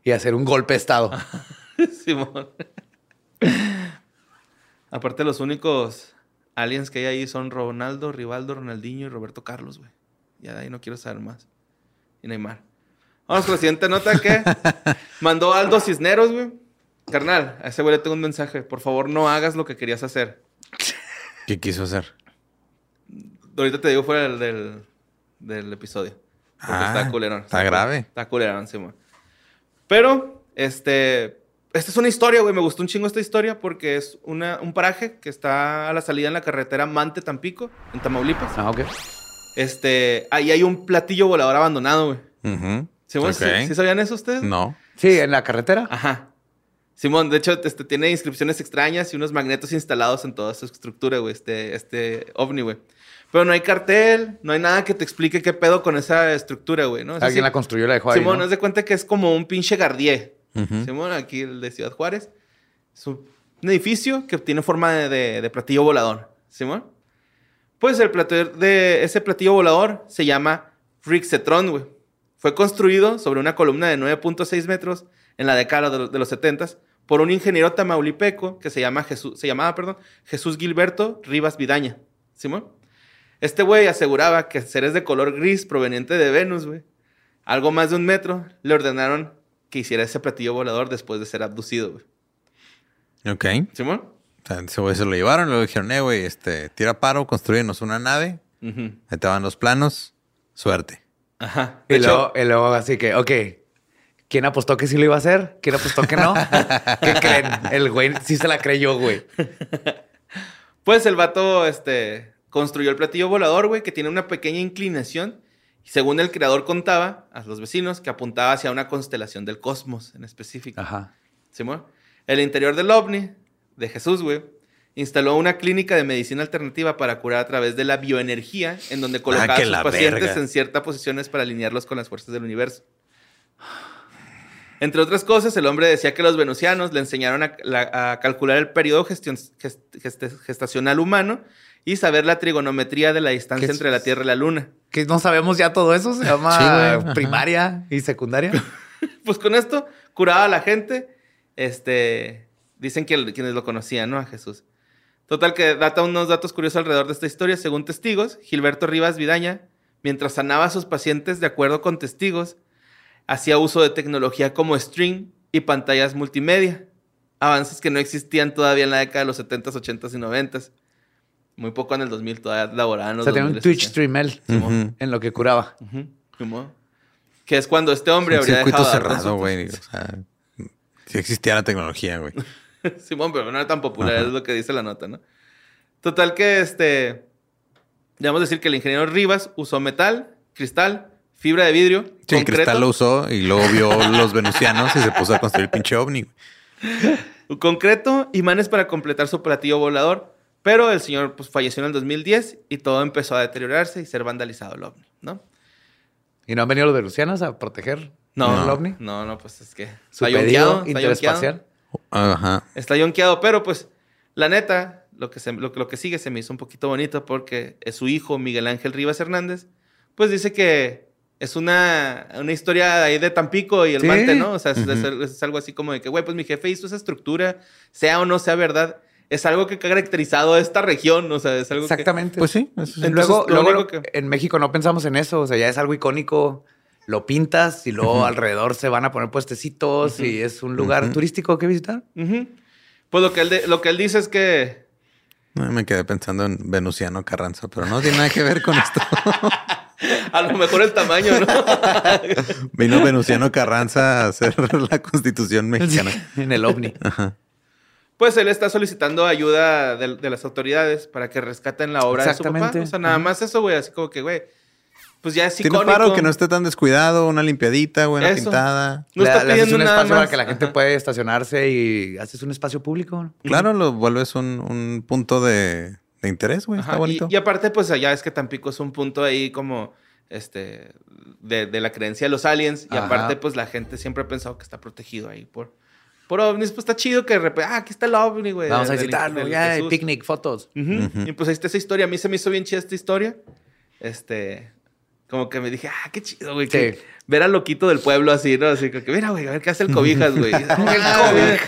Speaker 3: y hacer un golpe de Estado.
Speaker 5: Simón. Aparte, los únicos aliens que hay ahí son Ronaldo, Rivaldo, Ronaldinho y Roberto Carlos, güey. Ya de ahí no quiero saber más. Y Neymar. Vamos con la siguiente nota que mandó Aldo Cisneros, güey. Carnal, a ese güey le tengo un mensaje. Por favor, no hagas lo que querías hacer.
Speaker 4: ¿Qué quiso hacer?
Speaker 5: Ahorita te digo fuera del, del, del episodio. Porque
Speaker 4: Ah,
Speaker 5: está culerón.
Speaker 4: está grave.
Speaker 5: Está culerón, Simón. Pero, este... Esta es una historia, güey. Me gustó un chingo esta historia porque es una, un paraje que está a la salida en la carretera Mante-Tampico, en Tamaulipas.
Speaker 3: Ah, ok.
Speaker 5: Este... Ahí hay un platillo volador abandonado, güey.
Speaker 4: Ujú.
Speaker 5: Simón,
Speaker 4: Ok.
Speaker 5: ¿sí, sí sabían eso ustedes?
Speaker 4: No.
Speaker 3: Sí, en la carretera.
Speaker 5: Ajá. Simón, de hecho, este, tiene inscripciones extrañas y unos magnetos instalados en toda su estructura, güey, este, este ovni, güey. Pero no hay cartel, no hay nada que te explique qué pedo con esa estructura, güey, ¿no? Es
Speaker 3: Alguien
Speaker 5: así-
Speaker 3: la construyó y la dejó ahí.
Speaker 5: Simón,
Speaker 3: ¿no?
Speaker 5: haz de cuenta que es como un pinche Gardier.
Speaker 4: Ujú.
Speaker 5: Simón, aquí el de Ciudad Juárez. Es un, edificio que tiene forma de, de- de platillo volador. Simón. Pues el platillo de ese platillo volador se llama Rixetron, güey. Fue construido sobre una columna de 9.6 metros en la década de los, de los 70 por un ingeniero tamaulipeco que se, llama Jesús, se llamaba perdón, Jesús Gilberto Rivas Vidaña. ¿Simón? Este güey aseguraba que seres de color gris proveniente de Venus, güey, algo más de un metro, le ordenaron que hiciera ese platillo volador después de ser abducido, güey.
Speaker 4: Ok.
Speaker 5: ¿Simón?
Speaker 4: O sea, ese güey se lo llevaron y luego dijeron, eh, güey, este, tira paro, construyenos una nave. Ahí te van los planos. Suerte.
Speaker 5: Ajá.
Speaker 3: Y luego, y luego así que, ok, ¿quién apostó que sí lo iba a hacer? ¿Quién apostó que no? ¿Qué creen? El güey sí se la creyó, güey.
Speaker 5: pues el vato este, construyó el platillo volador, güey, que tiene una pequeña inclinación. Y según el creador contaba a los vecinos, que apuntaba hacia una constelación del cosmos en específico.
Speaker 3: Ajá.
Speaker 5: ¿Simón? El interior del ovni, de Jesús, güey, instaló una clínica de medicina alternativa para curar a través de la bioenergía, en donde colocaba a
Speaker 4: que
Speaker 5: sus pacientes
Speaker 4: verga.
Speaker 5: en ciertas posiciones para alinearlos con las fuerzas del universo. Entre otras cosas, el hombre decía que los venusianos le enseñaron a, la- a calcular el periodo gestion- gest- gest- gestacional humano y saber la trigonometría de la distancia
Speaker 3: ¿Qué
Speaker 5: entre la? Tierra y la Luna.
Speaker 3: Que no sabemos ya todo eso. Se llama
Speaker 4: Sí, güey, ajá.
Speaker 3: primaria y secundaria.
Speaker 5: Pues con esto curaba a la gente. Este, dicen que quienes lo conocían, ¿no? A Jesús. Total que data unos datos curiosos alrededor de esta historia. Según testigos, Gilberto Rivas Vidaña, mientras sanaba a sus pacientes de acuerdo con testigos, hacía uso de tecnología como string y pantallas multimedia. Avances que no existían todavía en la década de los 70s, 80s y 90s. Muy poco en el 2000 todavía laboraban
Speaker 3: O
Speaker 5: los
Speaker 3: sea, tenía un
Speaker 5: 2000s,
Speaker 3: Twitch
Speaker 5: sí.
Speaker 3: stream él
Speaker 4: Ujú.
Speaker 3: en lo que curaba.
Speaker 5: Simón. Que es cuando este hombre
Speaker 4: Un
Speaker 5: habría
Speaker 4: circuito
Speaker 5: dejado
Speaker 4: cerrado, güey. O sea, si existía la tecnología, güey.
Speaker 5: Simón, pero no era tan popular,
Speaker 4: Ajá.
Speaker 5: es lo que dice la nota, ¿no? Total que este. Debemos decir que el ingeniero Rivas usó metal, cristal, fibra de vidrio,
Speaker 4: Sí, el
Speaker 5: concreto,
Speaker 4: cristal lo usó y luego vio los venusianos y se puso a construir el pinche ovni. güey.
Speaker 5: concreto, imanes para completar su platillo volador. Pero el señor pues, falleció en el 2010 y todo empezó a deteriorarse y ser vandalizado el ovni, ¿no?
Speaker 3: ¿Y no han venido los venusianos a proteger
Speaker 5: No,
Speaker 3: el ovni?
Speaker 5: No, no, pues es que.
Speaker 3: Su
Speaker 5: está yonqueado, está
Speaker 3: interespacial.
Speaker 4: Ajá.
Speaker 5: Está yonqueado, pero pues la neta, lo que, se- lo, que- lo que sigue se me hizo un poquito bonito porque es su hijo, Miguel Ángel Rivas Hernández, pues dice que es una, una historia ahí de Tampico y el
Speaker 3: Sí.
Speaker 5: Mante, ¿no? O sea, es, es- es algo así como de que, güey, pues mi jefe hizo esa estructura, sea o no sea verdad, es algo que ha caracterizado a esta región, o sea, es algo que...
Speaker 3: Exactamente.
Speaker 4: Pues sí. eso sí.
Speaker 5: Entonces,
Speaker 3: luego,
Speaker 5: que-
Speaker 3: en México no pensamos en eso. O sea, ya es algo icónico. Lo pintas y luego alrededor se van a poner puestecitos y es un lugar turístico que visitar.
Speaker 5: Pues lo que, él de- lo que él dice es que...
Speaker 4: No, me quedé pensando en Venusiano Carranza, pero no tiene nada que ver con esto.
Speaker 5: A lo mejor el tamaño, ¿no?
Speaker 4: Vino Venusiano Carranza a hacer la constitución mexicana.
Speaker 3: en el ovni.
Speaker 5: Pues él está solicitando ayuda de, de las autoridades para que rescaten la obra de su papá.
Speaker 3: Exactamente.
Speaker 5: O sea, nada más eso, güey. Así como que, güey, pues ya es
Speaker 4: Tiene
Speaker 5: icónico.
Speaker 4: paro que no esté tan descuidado, una limpiadita, buena
Speaker 5: Eso.
Speaker 4: pintada.
Speaker 5: No
Speaker 3: le,
Speaker 5: está
Speaker 3: le haces un
Speaker 5: nada
Speaker 3: espacio para que la gente
Speaker 5: Ajá.
Speaker 3: pueda estacionarse y haces un espacio público.
Speaker 4: Claro, lo vuelves un, un punto de, de interés, güey. Está
Speaker 5: y-
Speaker 4: bonito.
Speaker 5: Y, aparte, pues allá es que Tampico es un punto ahí como, este, de, de la creencia de los aliens. Y
Speaker 3: Ajá.
Speaker 5: aparte, pues la gente siempre ha pensado que está protegido ahí por, por ovnis. Pues está chido que de repente, ah, aquí está el ovni, güey.
Speaker 3: Vamos a
Speaker 5: del-
Speaker 3: visitarlo. Ya,
Speaker 5: Jesús.
Speaker 3: picnic, fotos.
Speaker 5: Y pues ahí está esa historia. A mí se me hizo bien chida esta historia. Este, como que me dije, ah, qué chido, güey. que
Speaker 3: Sí.
Speaker 5: Ver al loquito del pueblo así, ¿no? Así que, mira, güey, a ver qué hace el cobijas, güey. el
Speaker 3: Cobijas.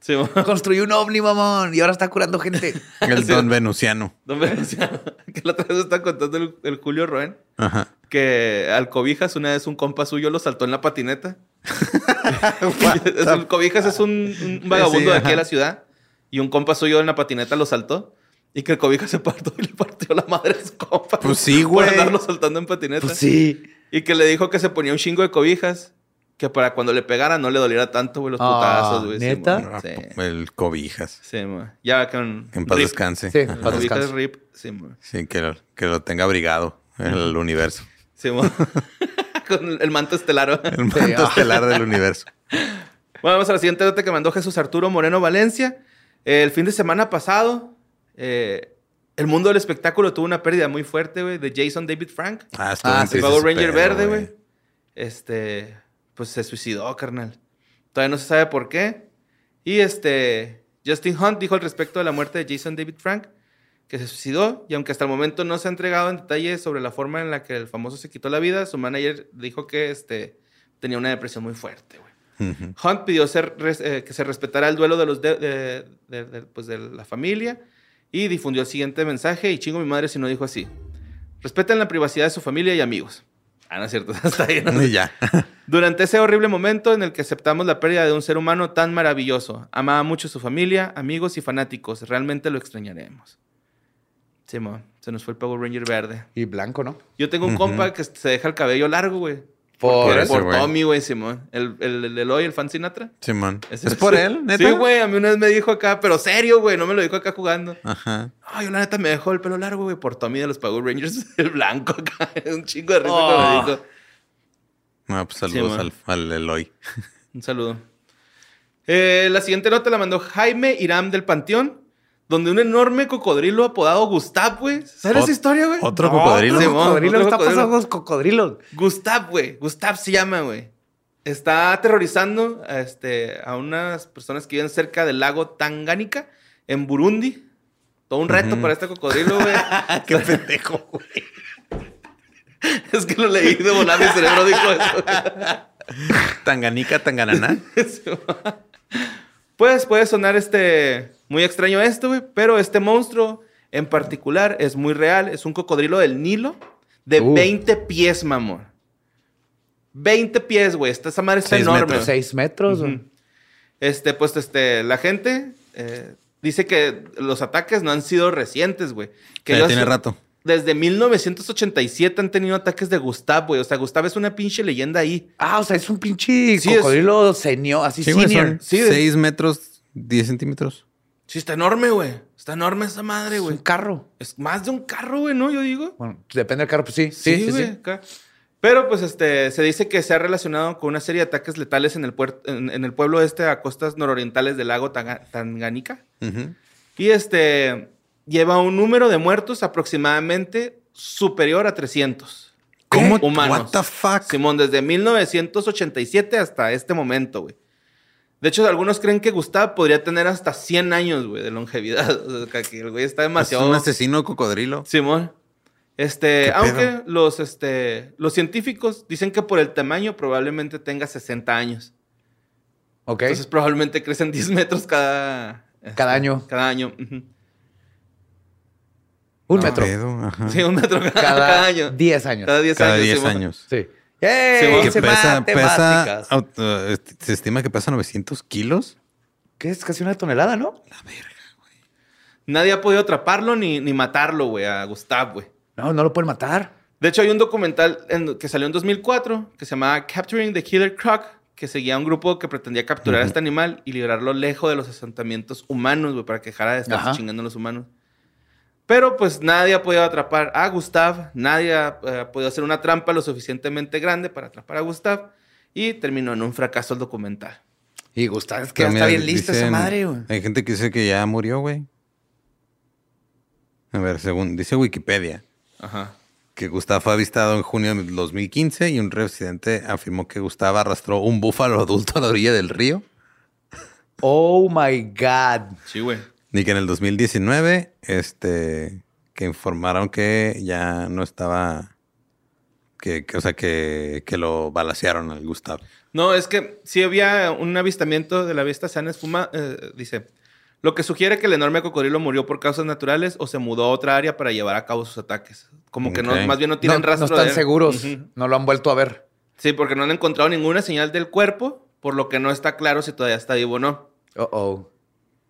Speaker 5: Sí,
Speaker 3: Construyó un ovni, mamón, y ahora está curando gente.
Speaker 4: El don Venusiano.
Speaker 5: no me decía que la otra vez está contando el, el Julio Roen
Speaker 4: Ajá.
Speaker 5: que al cobijas una vez un compa suyo lo saltó en la patineta. Es- el cobijas es un, un vagabundo
Speaker 4: Sí,
Speaker 5: de aquí
Speaker 4: ajá.
Speaker 5: de la ciudad y un compa suyo en la patineta lo saltó. Y que el cobijas se partó y le partió la madre a su compa.
Speaker 4: Pues sí,
Speaker 5: Por
Speaker 4: güey.
Speaker 5: andarlo saltando en patineta.
Speaker 3: Pues sí.
Speaker 5: Y que le dijo que se ponía un chingo de cobijas. Que para cuando le pegara no le doliera tanto, güey, los
Speaker 3: Ah,
Speaker 5: putazos, güey. Sí,
Speaker 3: ¿neta?
Speaker 5: Sí,
Speaker 4: El cobijas.
Speaker 5: sí, mo. Ya con...
Speaker 4: Que en paz
Speaker 5: Rip.
Speaker 4: descanse.
Speaker 3: Sí, en paz descanse.
Speaker 5: rip. Sí.
Speaker 4: Sí, que lo, que lo tenga abrigado en el universo.
Speaker 5: Sí, con el manto estelar.
Speaker 4: El manto
Speaker 3: ah.
Speaker 4: estelar del universo.
Speaker 5: Bueno, vamos a la siguiente nota que mandó Jesús Arturo Moreno Valencia. Eh, el fin de semana pasado, eh, el mundo del espectáculo tuvo una pérdida muy fuerte, güey, de Jason David Frank.
Speaker 4: Ah, estuvo
Speaker 3: Ah,
Speaker 4: en
Speaker 3: sí,
Speaker 5: El Power Ranger verde, güey. Este, pues se suicidó, carnal. Todavía no se sabe por qué. Y este, Justin Hunt dijo al respecto de la muerte de Jason David Frank que se suicidó y aunque hasta el momento no se ha entregado en detalle sobre la forma en la que el famoso se quitó la vida, su manager dijo que este, tenía una depresión muy fuerte, güey. Hunt pidió ser eh, que se respetara el duelo de, los de- de- de- pues, de la familia y difundió el siguiente mensaje y chingo mi madre si no dijo así. Respeten la privacidad de su familia y amigos. Ah, no es cierto. Está ahí, no sé.
Speaker 4: Y ya.
Speaker 5: Durante ese horrible momento en el que aceptamos la pérdida de un ser humano tan maravilloso, amaba mucho a su familia, amigos y fanáticos. Realmente lo extrañaremos. Simón, se nos fue el Power Ranger verde.
Speaker 3: Y blanco, ¿no?
Speaker 5: Yo tengo un compa que se deja el cabello largo, güey.
Speaker 3: Por,
Speaker 4: Por.
Speaker 5: Tommy, güey, Simón. El, el, el Eloy, el fan Sinatra.
Speaker 4: Simón. ¿Es por él, neta?
Speaker 5: Sí, güey. A mí una vez me dijo acá, pero serio, güey. No me lo dijo acá jugando.
Speaker 4: Ajá.
Speaker 5: Ay, yo la neta me dejó el pelo largo, güey, por Tommy de los Power Rangers. El blanco acá. Un chingo de risa
Speaker 3: Oh.
Speaker 5: cuando me dijo.
Speaker 4: No, pues saludos al Eloy.
Speaker 5: Un saludo. Eh, la siguiente nota la mandó Jaime Irán del Panteón, donde un enorme cocodrilo apodado Gustav, güey. ¿Sabes esa historia, güey?
Speaker 4: ¿Otro cocodrilo?
Speaker 5: sí,
Speaker 3: Cocodrilo,
Speaker 5: otro
Speaker 3: está
Speaker 5: cocodrilo.
Speaker 3: pasando con los cocodrilos.
Speaker 5: Gustav, güey. Gustav se llama, güey. Está aterrorizando a, este, a unas personas que viven cerca del lago Tangánica, en Burundi. Todo un reto para este cocodrilo, güey.
Speaker 4: Qué pendejo, güey.
Speaker 5: es que lo leí de volar, mi cerebro dijo eso.
Speaker 4: Tanganica, Tangananá.
Speaker 5: Pues puede sonar este muy extraño esto, güey, pero este monstruo en particular es muy real. Es un cocodrilo del Nilo de
Speaker 3: Uh.
Speaker 5: 20 pies, mamón. 20 pies, güey. Esta, esa madre está
Speaker 4: Seis
Speaker 5: enorme.
Speaker 4: metros.
Speaker 5: güey.
Speaker 3: Seis metros.
Speaker 5: Ujú. Este, pues, este, la gente eh, dice que los ataques no han sido recientes, güey. Que
Speaker 4: tiene rato.
Speaker 5: Desde 1987 han tenido ataques de Gustav, güey. O sea, Gustav es una pinche leyenda ahí.
Speaker 3: Ah, o sea, es un pinche
Speaker 5: Sí, es-
Speaker 3: cocodrilo senior, así
Speaker 4: Sí,
Speaker 3: senior.
Speaker 4: son
Speaker 5: Sí, de-
Speaker 4: 6 metros, 10 centímetros.
Speaker 5: Sí, está enorme, güey. Está enorme esa madre,
Speaker 3: Es
Speaker 5: güey.
Speaker 3: un carro.
Speaker 5: Es más de un carro, güey, ¿no? Yo digo.
Speaker 3: Bueno, depende del carro, pues sí.
Speaker 5: Sí,
Speaker 3: Sí, sí,
Speaker 5: güey.
Speaker 3: sí.
Speaker 5: acá. Pero, pues, este, se dice que se ha relacionado con una serie de ataques letales en el, en, en el pueblo este a costas nororientales del lago Tanga- Tanganica. Y este lleva un número de muertos aproximadamente superior a 300.
Speaker 4: ¿Cómo?
Speaker 5: Humanos.
Speaker 4: What the fuck?
Speaker 5: Simón, desde 1987 hasta este momento, güey. De hecho, algunos creen que Gustav podría tener hasta 100 años, güey, de longevidad. O sea, que el güey está
Speaker 4: Es
Speaker 5: demasiado...
Speaker 4: un asesino cocodrilo.
Speaker 5: Simón. Este,
Speaker 4: ¿Qué
Speaker 5: aunque los, este, los científicos dicen que por el tamaño probablemente tenga 60 años.
Speaker 3: Ok.
Speaker 5: Entonces probablemente crecen 10 metros cada...
Speaker 3: Cada año.
Speaker 5: Cada año.
Speaker 3: un
Speaker 4: ¿Qué
Speaker 3: metro.
Speaker 4: pedo? Ajá.
Speaker 5: Sí, un metro cada,
Speaker 3: Cada,
Speaker 5: cada año.
Speaker 3: 10 años.
Speaker 5: Cada 10
Speaker 4: Cada
Speaker 5: años.
Speaker 4: 10
Speaker 5: Simón.
Speaker 4: años.
Speaker 3: Sí.
Speaker 4: Que
Speaker 3: se
Speaker 4: pesa, pesa, eh, se estima que pesa 900 kilos.
Speaker 3: ¿Qué es? Casi una tonelada, ¿no?
Speaker 5: Nadie ha podido atraparlo ni, ni matarlo, güey, a Gustav, güey.
Speaker 3: No, no lo pueden matar.
Speaker 5: De hecho, hay un documental en- que salió en 2004 que se llamaba Capturing the Killer Croc, que seguía a un grupo que pretendía capturar a este animal y librarlo lejos de los asentamientos humanos, güey, para que dejara de estar chingando a los humanos. Pero pues nadie ha podido atrapar a Gustav, nadie ha, eh, ha podido hacer una trampa lo suficientemente grande para atrapar a Gustav y terminó en un fracaso el documental.
Speaker 3: Y Gustavo, es que ya está bien lista esa madre, güey.
Speaker 4: Hay gente que dice que ya murió, güey. A ver, según dice Wikipedia,
Speaker 5: Ajá.
Speaker 4: que Gustavo fue avistado en junio de 2015 y un residente afirmó que Gustavo arrastró un búfalo adulto a la orilla del río.
Speaker 3: Oh my God.
Speaker 5: Sí, güey.
Speaker 4: Y que en el 2019, este, que informaron que ya no estaba, que, que, o sea, que, que lo balacearon al Gustavo.
Speaker 5: No, es que sí había un avistamiento de la bestia sana esfuma, eh, dice, lo que sugiere que el enorme cocodrilo murió por causas naturales o se mudó a otra área para llevar a cabo sus ataques. Como que no, más bien no
Speaker 3: No,
Speaker 5: tienen
Speaker 3: no
Speaker 5: rastro
Speaker 3: están
Speaker 5: de él.
Speaker 3: seguros. No lo han vuelto a ver.
Speaker 5: Sí, porque no han encontrado ninguna señal del cuerpo, por lo que no está claro si todavía está vivo o no.
Speaker 3: Oh, oh.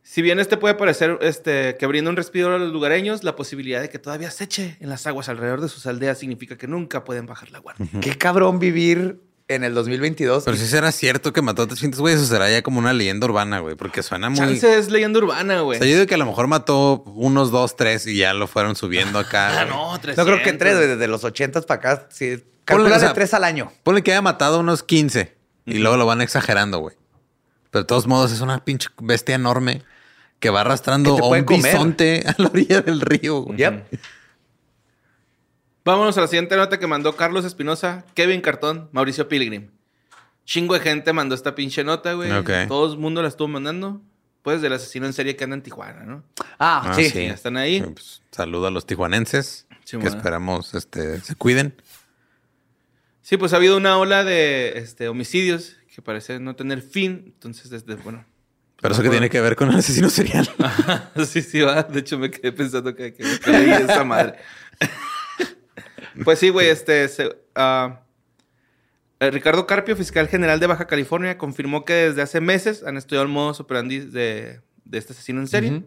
Speaker 5: Si bien este puede parecer este, que brinda un respiro a los lugareños, la posibilidad de que todavía se eche en las aguas alrededor de sus aldeas significa que nunca pueden bajar la guardia.
Speaker 3: Qué cabrón vivir en el 2022.
Speaker 4: Pero si será cierto que mató a 300 güeyes, o será ya como una leyenda urbana, güey, porque suena muy...
Speaker 5: Chance es leyenda urbana,
Speaker 4: O
Speaker 5: güey.
Speaker 4: sea, yo digo que a lo mejor mató unos dos, tres y ya lo fueron subiendo acá.
Speaker 5: Ah, no, 300.
Speaker 3: no creo que tres, güey, desde los 80 para acá. Sí,
Speaker 4: Ponle,
Speaker 3: calcula
Speaker 4: o sea,
Speaker 3: de tres al año.
Speaker 4: Ponle que haya matado unos 15 y luego lo van exagerando, güey. Pero de todos modos es una pinche bestia enorme que va arrastrando
Speaker 3: Que
Speaker 4: a un
Speaker 3: comer.
Speaker 4: bisonte a la orilla del río, güey.
Speaker 3: Yep.
Speaker 5: Vámonos a la siguiente nota que mandó Carlos Espinosa, Kevin Cartón, Mauricio Pilgrim. Chingo de gente mandó esta pinche nota, güey.
Speaker 4: Ok.
Speaker 5: Todo el mundo la estuvo mandando. Pues del asesino en serie que anda en Tijuana, ¿no?
Speaker 3: Ah,
Speaker 4: Ah,
Speaker 3: sí.
Speaker 5: Ya están ahí.
Speaker 4: Eh, pues, saludo a los tijuanenses
Speaker 5: Sí,
Speaker 4: que
Speaker 5: bueno.
Speaker 4: esperamos este, se cuiden.
Speaker 5: Sí, pues ha habido una ola de este, homicidios que parece no tener fin. Entonces, desde, bueno.
Speaker 4: Pero eso que tiene que ver con el asesino serial.
Speaker 5: sí, sí, va. De hecho, me quedé pensando que, que me creí esa madre. pues sí, güey, este. se- ah, eh, Ricardo Carpio, fiscal general de Baja California, confirmó que desde hace meses han estudiado el modus operandi de, de este asesino en serie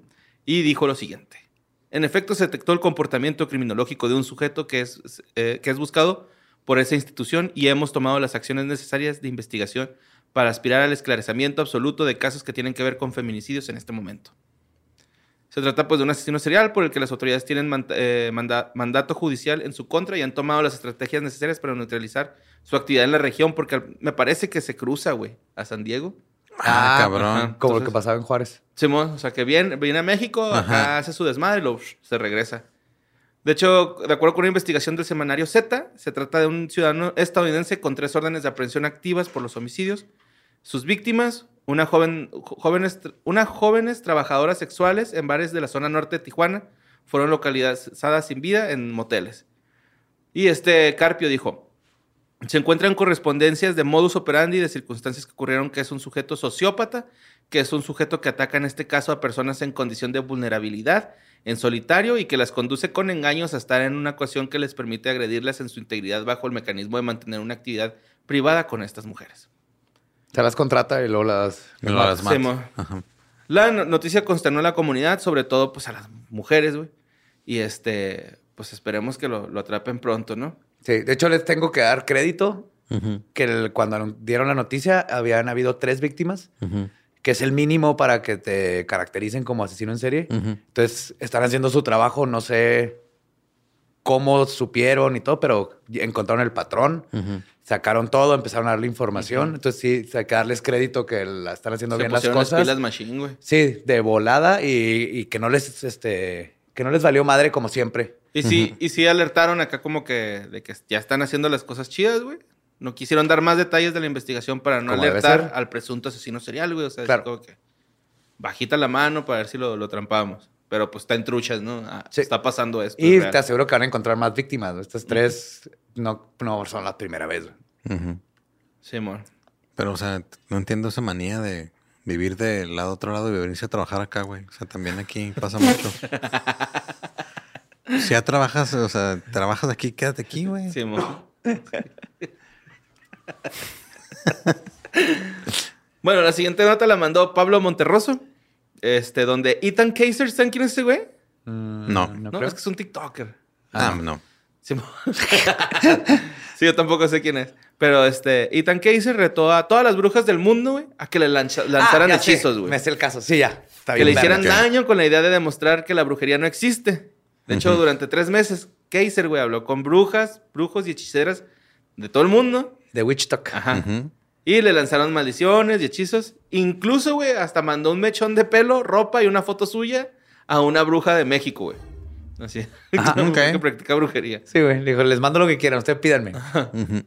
Speaker 5: y dijo lo siguiente. En efecto, se detectó el comportamiento criminológico de un sujeto que es, eh, que es buscado por esa institución y hemos tomado las acciones necesarias de investigación para aspirar al esclarecimiento absoluto de casos que tienen que ver con feminicidios en este momento. Se trata pues de un asesino serial por el que las autoridades tienen eh, manda- mandato judicial en su contra y han tomado las estrategias necesarias para neutralizar su actividad en la región porque me parece que se cruza, güey, a San Diego.
Speaker 4: Ah, cabrón.
Speaker 5: ajá.
Speaker 3: Como lo que pasaba en Juárez.
Speaker 5: Simón, o sea, que viene, viene a México, acá hace su desmadre y luego se regresa. De hecho, de acuerdo con una investigación del semanario Z, se trata de un ciudadano estadounidense con tres órdenes de aprehensión activas por los homicidios. Sus víctimas, una joven, jo- jóvenes, una jóvenes trabajadoras sexuales en bares de la zona norte de Tijuana, fueron localizadas sin vida en moteles. Y este Carpio dijo, se encuentran correspondencias de modus operandi de circunstancias que ocurrieron que es un sujeto sociópata, que es un sujeto que ataca en este caso a personas en condición de vulnerabilidad, en solitario y que las conduce con engaños a estar en una ecuación que les permite agredirlas en su integridad bajo el mecanismo de mantener una actividad privada con estas mujeres.
Speaker 3: Se las contrata y luego las...
Speaker 4: Y luego las mata. Ajá.
Speaker 5: La no- noticia consternó a la comunidad, sobre todo pues a las mujeres, güey. Y este, pues esperemos que lo, lo atrapen pronto, ¿no?
Speaker 3: Sí, de hecho les tengo que dar crédito que el- cuando dieron la noticia habían habido tres víctimas, que es el mínimo para que te caractericen como asesino en serie. Entonces están haciendo su trabajo, no sé cómo supieron y todo, pero encontraron el patrón,
Speaker 4: Ujú.
Speaker 3: Sacaron todo, empezaron a darle información. Entonces sí, hay que darles crédito que la están haciendo
Speaker 5: Se
Speaker 3: bien las cosas.
Speaker 5: pilas machine, güey.
Speaker 3: Sí, de volada y, y que no les, este, que no les valió madre como siempre.
Speaker 5: Y sí, y sí alertaron acá como que de que ya están haciendo las cosas chidas, güey. No quisieron dar más detalles de la investigación para no alertar al presunto asesino serial, güey. O sea, es como que bajita la mano para ver si lo, lo trampamos. Pero pues está en truchas, ¿no? Ah,
Speaker 3: Sí.
Speaker 5: Está pasando esto.
Speaker 3: Y
Speaker 5: es
Speaker 3: te aseguro que van a encontrar más víctimas. ¿no? Estas tres no, no son la primera vez. güey.
Speaker 4: Ujú.
Speaker 5: Sí, amor.
Speaker 4: Pero, o sea, no entiendo esa manía de vivir del lado otro lado y venirse a trabajar acá, güey. O sea, también aquí pasa mucho. si ya trabajas, o sea, trabajas aquí, quédate aquí, güey.
Speaker 5: Sí, amor. bueno, la siguiente nota la mandó Pablo Monterroso. Este, donde Ethan Kaiser, ¿saben quién es ese güey?
Speaker 4: No.
Speaker 5: No,
Speaker 3: creo.
Speaker 5: es que es un TikToker.
Speaker 4: Ah, no.
Speaker 5: Sí, yo tampoco sé quién es. Pero este, Ethan Kaiser retó a todas las brujas del mundo, güey, a que le lanza- lanzaran
Speaker 3: Ah, sé.
Speaker 5: hechizos, güey.
Speaker 3: Me hace el caso. Sí, ya. Está
Speaker 5: Que
Speaker 3: bien
Speaker 5: le hicieran daño con la idea de demostrar que la brujería no existe. De hecho, durante tres meses, Kaiser, güey, habló con brujas, brujos y hechiceras de todo el mundo.
Speaker 3: De Witch Talk.
Speaker 5: Ajá. Y le lanzaron maldiciones y hechizos. Incluso, güey, hasta mandó un mechón de pelo, ropa y una foto suya a una bruja de México, güey. Así.
Speaker 3: Ajá,
Speaker 5: Una mujer
Speaker 4: ok.
Speaker 5: que practica brujería.
Speaker 3: Sí, güey. Le Dijo, les mando lo que quieran. Ustedes pídanme.
Speaker 4: Ujú.
Speaker 5: Pero,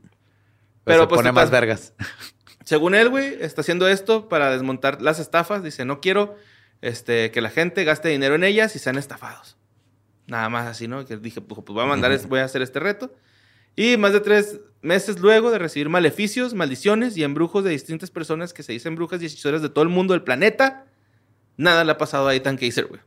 Speaker 3: Pero
Speaker 5: pues,
Speaker 3: pone más vergas.
Speaker 5: Según él, güey, está haciendo esto para desmontar las estafas. Dice, no quiero este, que la gente gaste dinero en ellas y sean estafados. Nada más así, ¿no? Que dije, pues voy a mandar, voy a hacer este reto. Y más de tres meses luego de recibir maleficios, maldiciones y embrujos de distintas personas que se dicen brujas y hechiceras de todo el mundo del planeta, nada le ha pasado a Ethan Kaiser, güey.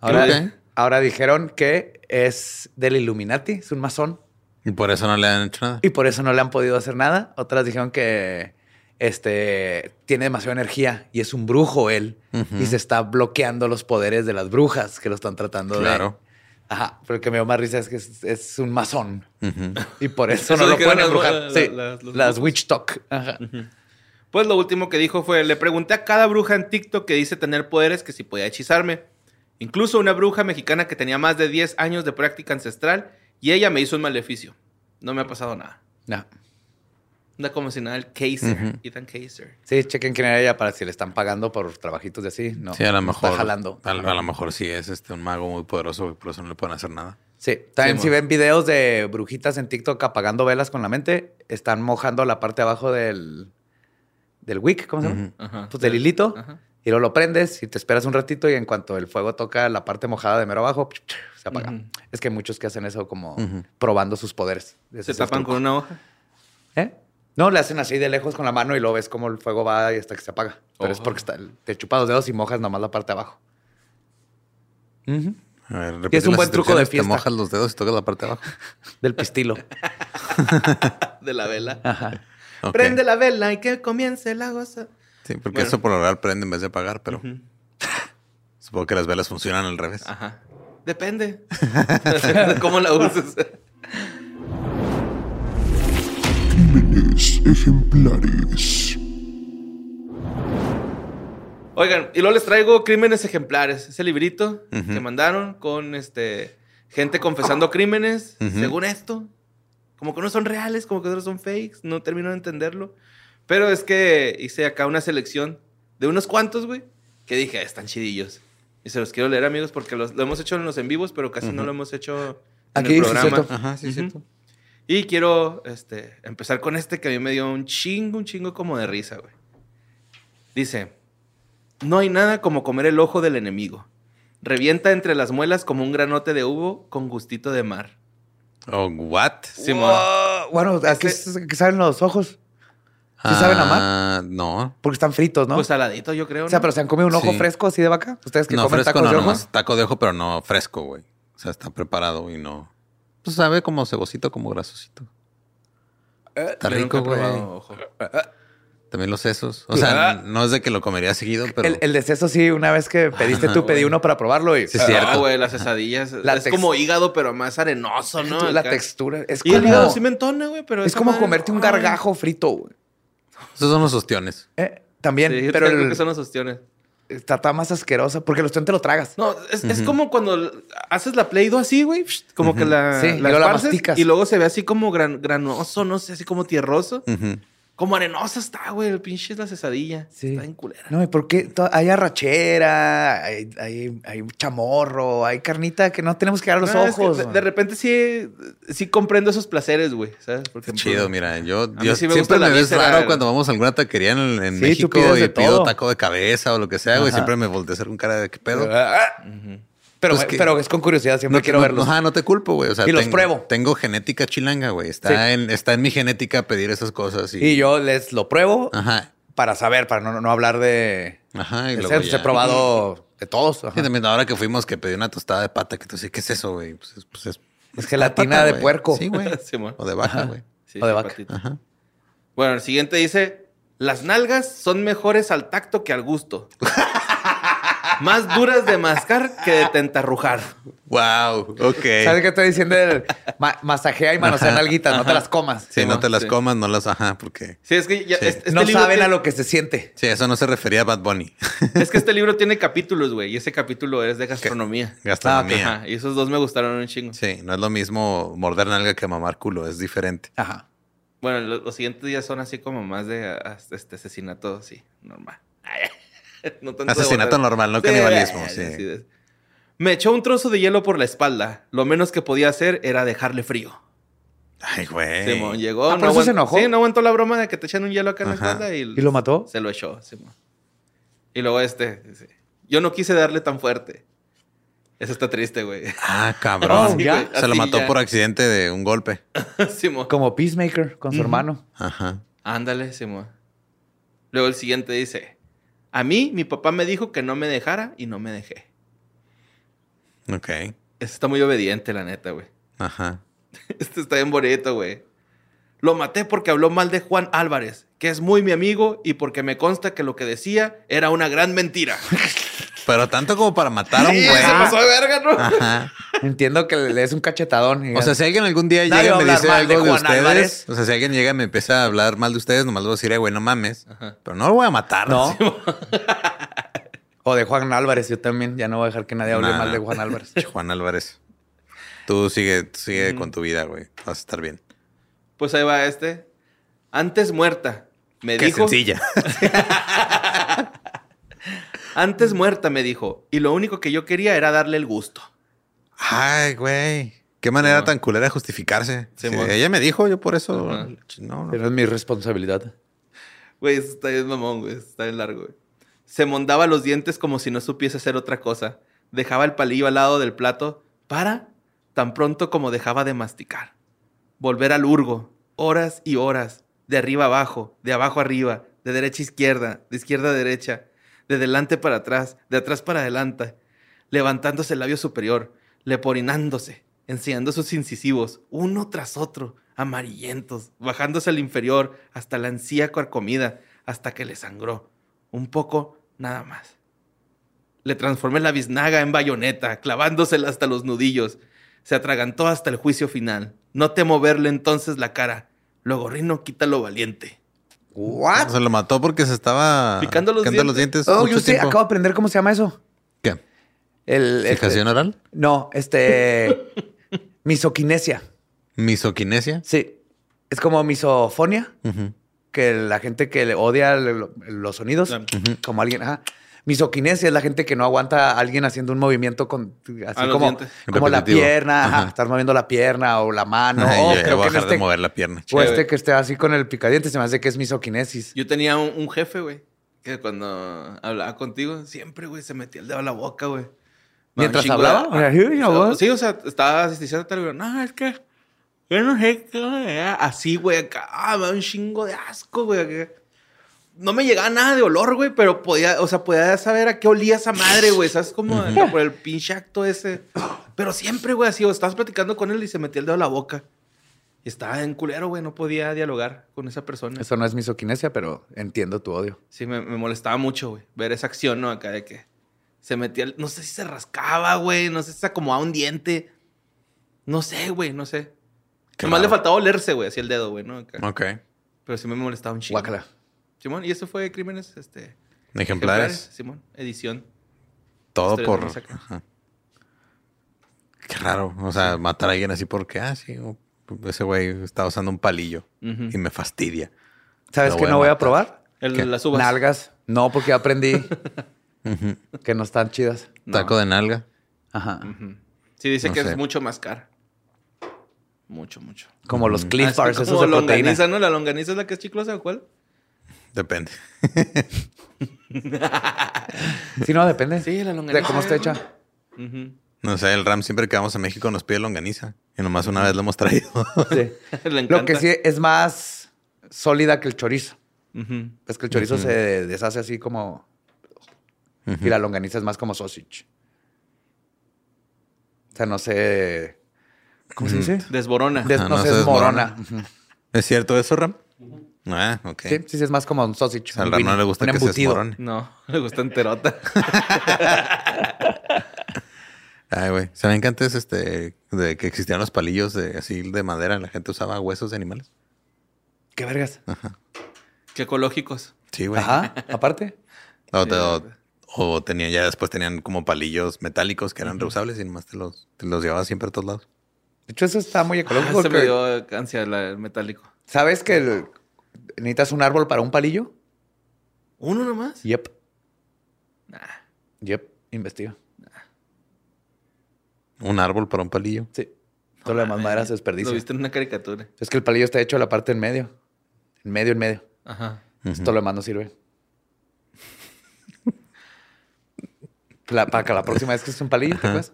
Speaker 3: Ahora. Ahora dijeron que es del Illuminati, es un masón.
Speaker 4: Y por eso no le han hecho nada.
Speaker 3: Y por eso no le han podido hacer nada. Otras dijeron que este tiene demasiada energía y es un brujo él. Y se está bloqueando los poderes de las brujas que lo están tratando
Speaker 4: Claro.
Speaker 3: de. Ajá. Pero el que me dio más risa es que es, es un masón. Y por eso,
Speaker 5: Eso
Speaker 3: no lo pueden embrujar.
Speaker 5: la-
Speaker 3: sí,
Speaker 5: la-
Speaker 3: las witch talk. Ajá.
Speaker 5: Pues lo último que dijo fue, le pregunté a cada bruja en TikTok que dice tener poderes que si podía hechizarme. Incluso una bruja mexicana que tenía más de 10 años de práctica ancestral y ella me hizo un maleficio. No me ha pasado nada.
Speaker 3: No.
Speaker 5: Anda como si nada el Kaiser. Ethan Kaiser.
Speaker 3: Sí, chequen quién era ella para si le están pagando por trabajitos de así. No,
Speaker 4: sí, a lo
Speaker 3: no
Speaker 4: mejor.
Speaker 3: Está jalando.
Speaker 4: A, lo- a lo mejor sí es este un mago muy poderoso y por eso no le pueden hacer nada.
Speaker 3: Sí, también
Speaker 5: Sí,
Speaker 3: si ven videos de brujitas en TikTok apagando velas con la mente, están mojando la parte de abajo del, del wick, ¿cómo se llama? Pues del hilito.
Speaker 5: Ajá.
Speaker 3: Y luego lo prendes y te esperas un ratito y en cuanto el fuego toca la parte mojada de mero abajo, se apaga. Es que hay muchos que hacen eso como probando sus poderes. Ese
Speaker 5: Se tapan con una hoja.
Speaker 3: ¿Eh? No, le hacen así de lejos con la mano y lo ves como el fuego va y hasta que se apaga. Pero es
Speaker 5: Ojo.
Speaker 3: porque está, te chupas los dedos y mojas nomás la parte de abajo.
Speaker 4: A ver,
Speaker 3: Y es un buen truco de fiesta.
Speaker 4: Te mojas los dedos y tocas la parte de abajo.
Speaker 3: Del pistilo.
Speaker 5: De la vela.
Speaker 3: Ajá.
Speaker 5: Prende la vela y que comience la goza.
Speaker 4: Sí, porque
Speaker 5: Bueno.
Speaker 4: eso por lo general prende en vez de apagar, pero supongo que las velas funcionan al revés.
Speaker 5: Ajá. Depende. de ¿Cómo la uses?
Speaker 6: Crímenes ejemplares.
Speaker 5: Oigan, y luego les traigo Crímenes Ejemplares. Ese librito que mandaron con este gente confesando crímenes. Según esto, como que no son reales, como que otros son fakes. No termino de entenderlo. Pero es que hice acá una selección de unos cuantos, güey, que dije, "Ah, están chidillos. Y se los quiero leer, amigos, porque los, lo hemos hecho en los en vivos, pero casi no lo hemos hecho en
Speaker 3: Aquí,
Speaker 5: el
Speaker 3: sí,
Speaker 5: programa.
Speaker 3: cierto.
Speaker 4: Ajá, sí,
Speaker 5: Ujú.
Speaker 4: cierto.
Speaker 5: Y quiero este, empezar con este que a mí me dio un chingo, un chingo como de risa, güey. Dice, no hay nada como comer el ojo del enemigo. Revienta entre las muelas como un granote de uvo con gustito de mar.
Speaker 4: Oh, what?
Speaker 5: Simón.
Speaker 3: Wow. Bueno, ¿a qué,
Speaker 5: Este-
Speaker 3: qué saben los ojos? ¿Sí saben amar?
Speaker 4: Ah, No.
Speaker 3: Porque están fritos, ¿no?
Speaker 5: Pues saladito, yo creo.
Speaker 3: o sea, pero se han comido un ojo
Speaker 4: Sí.
Speaker 3: fresco así de vaca. Ustedes que
Speaker 4: No,
Speaker 3: comen
Speaker 4: fresco
Speaker 3: tacos
Speaker 4: no,
Speaker 3: de ojos.
Speaker 4: nomás taco de ojo, pero no fresco, güey. O sea, está preparado y no. Pues sabe como cebocito, como grasosito. Está
Speaker 5: Yo nunca
Speaker 4: rico, güey.
Speaker 5: probado ojo.
Speaker 4: También los sesos. O sea, no es de que lo comería seguido, pero.
Speaker 3: El, el de seso, sí, una vez que pediste tú, pedí uno para probarlo y
Speaker 4: Sí, es cierto.
Speaker 5: Ah, güey, las cesadillas.
Speaker 3: La
Speaker 5: es como hígado, pero más arenoso, ¿no?
Speaker 3: la
Speaker 5: Acá.
Speaker 3: textura es
Speaker 5: Y
Speaker 3: como,
Speaker 5: el hígado sí me entona, güey, pero
Speaker 3: es como
Speaker 5: madre-
Speaker 3: comerte un gargajo frito, güey.
Speaker 4: Esos son los ostiones.
Speaker 3: Eh, también,
Speaker 5: Sí,
Speaker 3: pero
Speaker 5: creo
Speaker 3: el-
Speaker 5: que son los ostiones.
Speaker 3: está, más asquerosa porque los te lo tragas.
Speaker 5: No, es, es como cuando haces la Play-Doh así, güey. Como que la,
Speaker 3: Sí, y
Speaker 5: la
Speaker 3: luego la
Speaker 5: esparces
Speaker 3: masticas.
Speaker 5: y luego se ve así como gran- granoso, no sé, así como tierroso.
Speaker 4: Ujú.
Speaker 5: Como arenosa está, güey. El pinche es la cesadilla.
Speaker 3: Sí.
Speaker 5: Está en culera.
Speaker 3: No, ¿y por qué? Hay arrachera, hay, hay, hay chamorro, hay carnita que no tenemos que dar los
Speaker 5: No, es que
Speaker 3: ojos.
Speaker 5: de, repente sí, sí comprendo esos placeres, güey. ¿Sabes? Porque
Speaker 4: Chido, mira, yo, yo
Speaker 5: sí me
Speaker 4: siempre me ves raro cuando vamos a alguna taquería en, en
Speaker 3: Sí, tú
Speaker 4: México y pido
Speaker 3: todo.
Speaker 4: taco de cabeza o lo que sea, güey. Siempre me volteé a hacer un cara de qué pedo.
Speaker 3: Ah, Pero,
Speaker 4: Pues que-
Speaker 3: pero es con curiosidad, siempre
Speaker 4: No,
Speaker 3: quiero
Speaker 4: no-
Speaker 3: verlos.
Speaker 4: Ajá, no te culpo, güey. O sea,
Speaker 3: Y los
Speaker 4: tengo-
Speaker 3: pruebo.
Speaker 4: Tengo genética chilanga, güey. Está,
Speaker 3: Sí.
Speaker 4: en, está en mi genética pedir esas cosas. Y,
Speaker 3: Y yo les lo pruebo
Speaker 4: Ajá.
Speaker 3: para saber, para no, no hablar de...
Speaker 4: Ajá. Y
Speaker 3: de
Speaker 4: luego
Speaker 3: cerdos.
Speaker 4: ya.
Speaker 3: He probado de todos. ajá.
Speaker 4: Sí, también ahora que fuimos que pedí una tostada de pata, que tú dices, ¿qué es eso, güey? Pues es, pues es
Speaker 3: Es gelatina
Speaker 4: pata,
Speaker 3: de puerco.
Speaker 4: Sí, güey.
Speaker 5: Sí,
Speaker 4: o de vaca, güey.
Speaker 5: Sí,
Speaker 3: O de
Speaker 5: sí,
Speaker 3: vaca.
Speaker 4: Ajá.
Speaker 5: Bueno, el siguiente dice: Las nalgas son mejores al tacto que al gusto. Más duras de mascar que de tentarrujar.
Speaker 4: Wow, ok.
Speaker 3: ¿Sabes qué estoy diciendo? El ma- masajea y manosea
Speaker 4: Ajá,
Speaker 3: nalguitas, no te las comas.
Speaker 4: Sí, no te las
Speaker 5: sí.
Speaker 4: comas, no las, ajá, porque...
Speaker 5: Sí, es que ya-
Speaker 4: Sí.
Speaker 5: este- este
Speaker 3: no
Speaker 5: libro
Speaker 3: saben
Speaker 5: tiene-
Speaker 3: a lo que se siente.
Speaker 4: Sí, eso no se refería a Bad Bunny.
Speaker 5: Es que este libro tiene capítulos, güey. Y ese capítulo es de gastronomía.
Speaker 4: Gastronomía.
Speaker 5: Ajá, y esos dos me gustaron un chingo.
Speaker 4: Sí, no es lo mismo morder nalga que mamar culo, es diferente.
Speaker 3: Ajá.
Speaker 5: Bueno, lo- los, siguientes días son así como más de ah, este asesinato, sí, normal. No tanto de
Speaker 4: Asesinato normal, no
Speaker 5: Sí,
Speaker 4: canibalismo, sí.
Speaker 5: Me echó un trozo de hielo por la espalda. Lo menos que podía hacer era dejarle frío.
Speaker 4: Ay, güey.
Speaker 5: Simón llegó.
Speaker 3: Ah, ¿por eso
Speaker 5: aguant-
Speaker 3: se enojó?
Speaker 5: Sí, no aguantó la broma de que te echan un hielo acá en la espalda y,
Speaker 3: ¿Y lo mató?
Speaker 5: Se lo echó, Simón. Y luego este, dice, yo no quise darle tan fuerte. Eso está triste, güey.
Speaker 4: Ah, cabrón.
Speaker 3: Oh, ya.
Speaker 4: Se lo mató
Speaker 5: ya.
Speaker 4: por accidente de un golpe.
Speaker 5: Simón.
Speaker 3: Como Peacemaker con su hermano.
Speaker 4: Ajá.
Speaker 5: Ándale, Simón. Luego el siguiente dice, a mí mi papá me dijo que no me dejara y no me dejé.
Speaker 4: Ok.
Speaker 5: Este está muy obediente, la neta, güey.
Speaker 4: Ajá.
Speaker 5: Este está bien bonito, güey. Lo maté porque habló mal de Juan Álvarez, que es muy mi amigo y porque me consta que lo que decía era una gran mentira.
Speaker 4: Pero tanto como para matar a un
Speaker 5: Sí,
Speaker 4: güey.
Speaker 5: se pasó de verga, ¿no?
Speaker 4: Ajá.
Speaker 3: Entiendo que le des un cachetadón. y
Speaker 4: O sea, si alguien algún día
Speaker 3: Nadie
Speaker 4: llega y me dice algo de,
Speaker 3: Juan
Speaker 4: ustedes,
Speaker 3: Álvarez.
Speaker 4: o sea, si alguien llega y me empieza a hablar mal de ustedes, nomás le voy a decir, "Eh, güey, no mames. Pero no lo voy a matar.
Speaker 3: No. o de Juan Álvarez, yo también. Ya no voy a dejar que nadie hable
Speaker 4: Nah.
Speaker 3: mal de Juan Álvarez.
Speaker 4: Juan Álvarez. Tú sigue, tú sigue con tu vida, güey. Vas a estar bien.
Speaker 5: Pues ahí va este. Antes muerta, me
Speaker 4: Qué
Speaker 5: dijo.
Speaker 4: sencilla.
Speaker 5: Antes muerta, me dijo. Y lo único que yo quería era darle el gusto.
Speaker 4: Ay, güey. Qué manera tan culera de justificarse. Sí, ella me dijo, yo por eso. No, no.
Speaker 3: Pero es mi responsabilidad.
Speaker 5: Güey, eso está bien mamón, güey. Está bien largo, güey. Se mondaba los dientes como si no supiese hacer otra cosa. Dejaba el palillo al lado del plato para tan pronto como dejaba de masticar. Volver al urgo. Horas y horas. De arriba a abajo, de abajo a arriba, de derecha a izquierda, de izquierda a derecha, de delante para atrás, de atrás para adelante, levantándose el labio superior, leporinándose, enseñando sus incisivos, uno tras otro, amarillentos, bajándose al inferior hasta la encía comida, hasta que le sangró. Un poco, nada más. Le transformé la biznaga en bayoneta, clavándosela hasta los nudillos. Se atragantó hasta el juicio final. No temo verle entonces la cara. Luego Rino quita lo valiente.
Speaker 3: ¿What?
Speaker 4: Se lo mató porque se estaba
Speaker 5: Picando los dientes.
Speaker 3: Oh,
Speaker 4: mucho
Speaker 3: yo sé,
Speaker 4: tiempo.
Speaker 3: acabo de aprender cómo se llama eso.
Speaker 4: ¿Qué?
Speaker 3: El, el-
Speaker 4: ¿Fijación oral?
Speaker 3: No, este. misoquinesia.
Speaker 4: ¿Misoquinesia?
Speaker 3: Sí. Es como misofonia. Que la gente que le odia los sonidos, como alguien, ajá. Misoquinesia es la gente que no aguanta a alguien haciendo un movimiento con así
Speaker 5: A
Speaker 3: como, como la pierna, ajá,
Speaker 4: Ajá.
Speaker 3: estar moviendo la pierna o la mano.
Speaker 4: Ay,
Speaker 3: o creo
Speaker 4: voy a
Speaker 3: que
Speaker 4: dejar
Speaker 3: este,
Speaker 4: de mover la pierna.
Speaker 3: o
Speaker 5: Chévere.
Speaker 3: este que esté así con el picadiente se me hace que es misoquinesis.
Speaker 5: Yo tenía un, un jefe, güey, que cuando hablaba contigo, siempre, güey, se metía el dedo a la boca, güey.
Speaker 3: ¿Mientras hablaba? O sea, sí, mi voz.
Speaker 5: Sí, o sea, estaba diciendo tal, güey, no, es que yo no sé qué, güey". así, güey, acá, ah, me da un chingo de asco, güey. acá. No me llegaba nada de olor, güey, pero podía, o sea, podía saber a qué olía esa madre, güey, ¿sabes? Como por el pinche acto ese. Pero siempre, güey, así, o estabas platicando con él y se metía el dedo a la boca. Y estaba en culero, güey, no podía dialogar con esa persona.
Speaker 3: Eso no es misoquinesia, pero entiendo tu odio.
Speaker 5: Sí, me, me molestaba mucho, güey. Ver esa acción, ¿no? Acá de que se metía. el- No sé si se rascaba, güey. No sé si se acomodaba un diente. No sé, güey, no sé.
Speaker 4: Qué
Speaker 5: Nomás le faltaba olerse, güey, así el dedo, güey, ¿no? Acá.
Speaker 4: Ok.
Speaker 5: Pero sí me molestaba un chingo.
Speaker 3: Guácala.
Speaker 5: Simón, y eso fue Crímenes, este.
Speaker 4: Ejemplares.
Speaker 5: Simón, edición.
Speaker 4: Todo por. Ajá. Qué raro. O sea, matar a alguien así porque, ah, sí, ese güey está usando un palillo y me fastidia.
Speaker 3: ¿Sabes qué no voy a probar?
Speaker 5: El,
Speaker 4: ¿Qué?
Speaker 5: las uvas.
Speaker 3: Nalgas. No, porque ya aprendí que no están chidas.
Speaker 5: No.
Speaker 4: Taco de nalga.
Speaker 3: Ajá.
Speaker 5: Sí, dice
Speaker 4: No
Speaker 5: que
Speaker 4: sé.
Speaker 5: es mucho más caro. Mucho, mucho.
Speaker 3: Como los Cliff
Speaker 5: Ah, es
Speaker 3: Bars,
Speaker 5: como
Speaker 3: esos de proteína.
Speaker 5: longaniza, ¿no? La longaniza es la que es chiclosa, ¿o cuál?
Speaker 4: Depende.
Speaker 3: Sí, no, depende.
Speaker 5: Sí, la
Speaker 3: De
Speaker 5: longaniza.
Speaker 3: cómo está hecha.
Speaker 4: No sé, el Ram siempre que vamos a México nos pide longaniza. Y nomás una vez lo hemos traído.
Speaker 3: Sí.
Speaker 5: Le encanta.
Speaker 3: Lo que sí es más sólida que el chorizo. Es que el chorizo se deshace así como... Y la longaniza es más como sausage. O sea, no sé... ¿Cómo se dice?
Speaker 5: Desborona.
Speaker 3: Des-
Speaker 4: Ah,
Speaker 3: no,
Speaker 4: no
Speaker 3: sé,
Speaker 4: se
Speaker 3: es
Speaker 4: desmorona. ¿Es cierto eso, Ram? Ah, ok.
Speaker 3: Sí, sí, sí, es más como un sausage.
Speaker 4: O sea, al
Speaker 3: un
Speaker 4: Ram no le gusta
Speaker 3: un
Speaker 4: que se
Speaker 3: embutido.
Speaker 4: desmorone.
Speaker 5: No, le gusta enterota.
Speaker 4: Ay, güey. ¿Saben que antes este, de que existían los palillos de, así de madera, la gente usaba huesos de animales?
Speaker 3: ¿Qué vergas?
Speaker 5: Qué ecológicos.
Speaker 4: Sí, güey.
Speaker 3: Ajá, aparte.
Speaker 4: O, te- o- o tenían, ya después tenían como palillos metálicos que eran reusables y nomás te los, te los llevabas siempre a todos lados.
Speaker 3: De hecho, eso está muy
Speaker 5: Ah,
Speaker 3: ecológico.
Speaker 5: se me dio ansia el metálico.
Speaker 3: ¿Sabes que el- necesitas un árbol para un palillo?
Speaker 5: ¿Uno nomás?
Speaker 3: Yep. Yep, investiga.
Speaker 4: Un árbol para un palillo.
Speaker 3: Sí. Todo lo demás madera se
Speaker 5: Lo
Speaker 3: desperdicia.
Speaker 5: viste en una caricatura.
Speaker 3: Es que el palillo está hecho de la parte en medio. En medio, en medio.
Speaker 5: Ajá.
Speaker 3: Entonces, Todo lo demás no sirve. La, para que la próxima vez que es un palillo, ¿te acuerdas?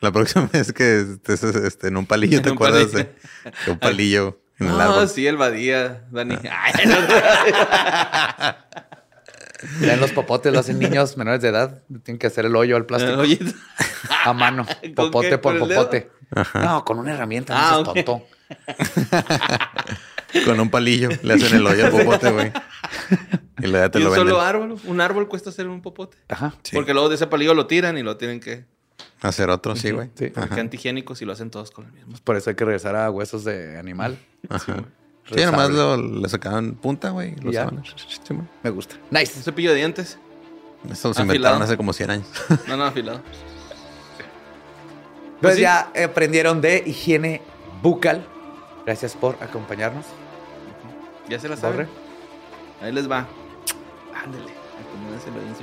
Speaker 4: La próxima vez que estés este, en un palillo, ¿te
Speaker 5: un
Speaker 4: acuerdas
Speaker 5: palillo.
Speaker 4: de, de un palillo en el
Speaker 5: Ah,
Speaker 4: árbol?
Speaker 5: sí, el Badía, Dani. Ay, no.
Speaker 3: Ya en los popotes lo hacen niños menores de edad. Tienen que hacer el hoyo al plástico a mano.
Speaker 5: ¿Con
Speaker 3: Popote
Speaker 5: qué?
Speaker 3: por popote. No, con una herramienta.
Speaker 5: Ah,
Speaker 3: no seas tonto.
Speaker 4: Con un palillo le hacen el hoyo al popote, güey. Y ya te
Speaker 5: ¿y
Speaker 4: lo
Speaker 5: un
Speaker 4: venden.
Speaker 5: solo árbol? Un árbol cuesta hacer un popote.
Speaker 3: Ajá.
Speaker 4: Sí.
Speaker 5: Porque luego de ese palillo lo tiran y lo tienen que...
Speaker 4: Hacer otro, sí, güey.
Speaker 3: Sí.
Speaker 5: Porque antihigiénicos y lo hacen todos con el mismo.
Speaker 3: Por eso hay que regresar a huesos de animal.
Speaker 4: Ajá. Sí, nomás lo, le sacaban punta, güey. y Lo
Speaker 3: Y ya.
Speaker 4: usaban. Sí.
Speaker 3: Me gusta.
Speaker 5: Un
Speaker 3: Nice.
Speaker 5: cepillo de dientes.
Speaker 4: Eso se
Speaker 5: Afilado.
Speaker 4: inventaron hace como 100 años.
Speaker 5: No, no, afilado.
Speaker 3: Pues
Speaker 5: sí.
Speaker 3: ya aprendieron de higiene bucal. Gracias por acompañarnos.
Speaker 5: Ya se la saben. Ahí les va. Ándale. Acomódenselo ahí en su.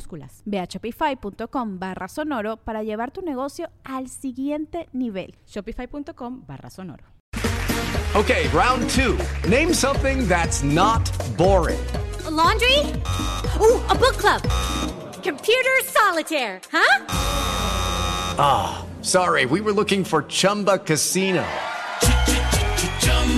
Speaker 7: Minúsculas.
Speaker 8: Ve a shopify.com barra sonoro para llevar tu negocio al siguiente nivel.
Speaker 7: Shopify.com barra sonoro.
Speaker 9: Okay, round two. Name something that's not boring.
Speaker 10: laundry? Ooh, a book club. Computer solitaire, huh?
Speaker 9: Ah, sorry, we were looking for Chumba Casino.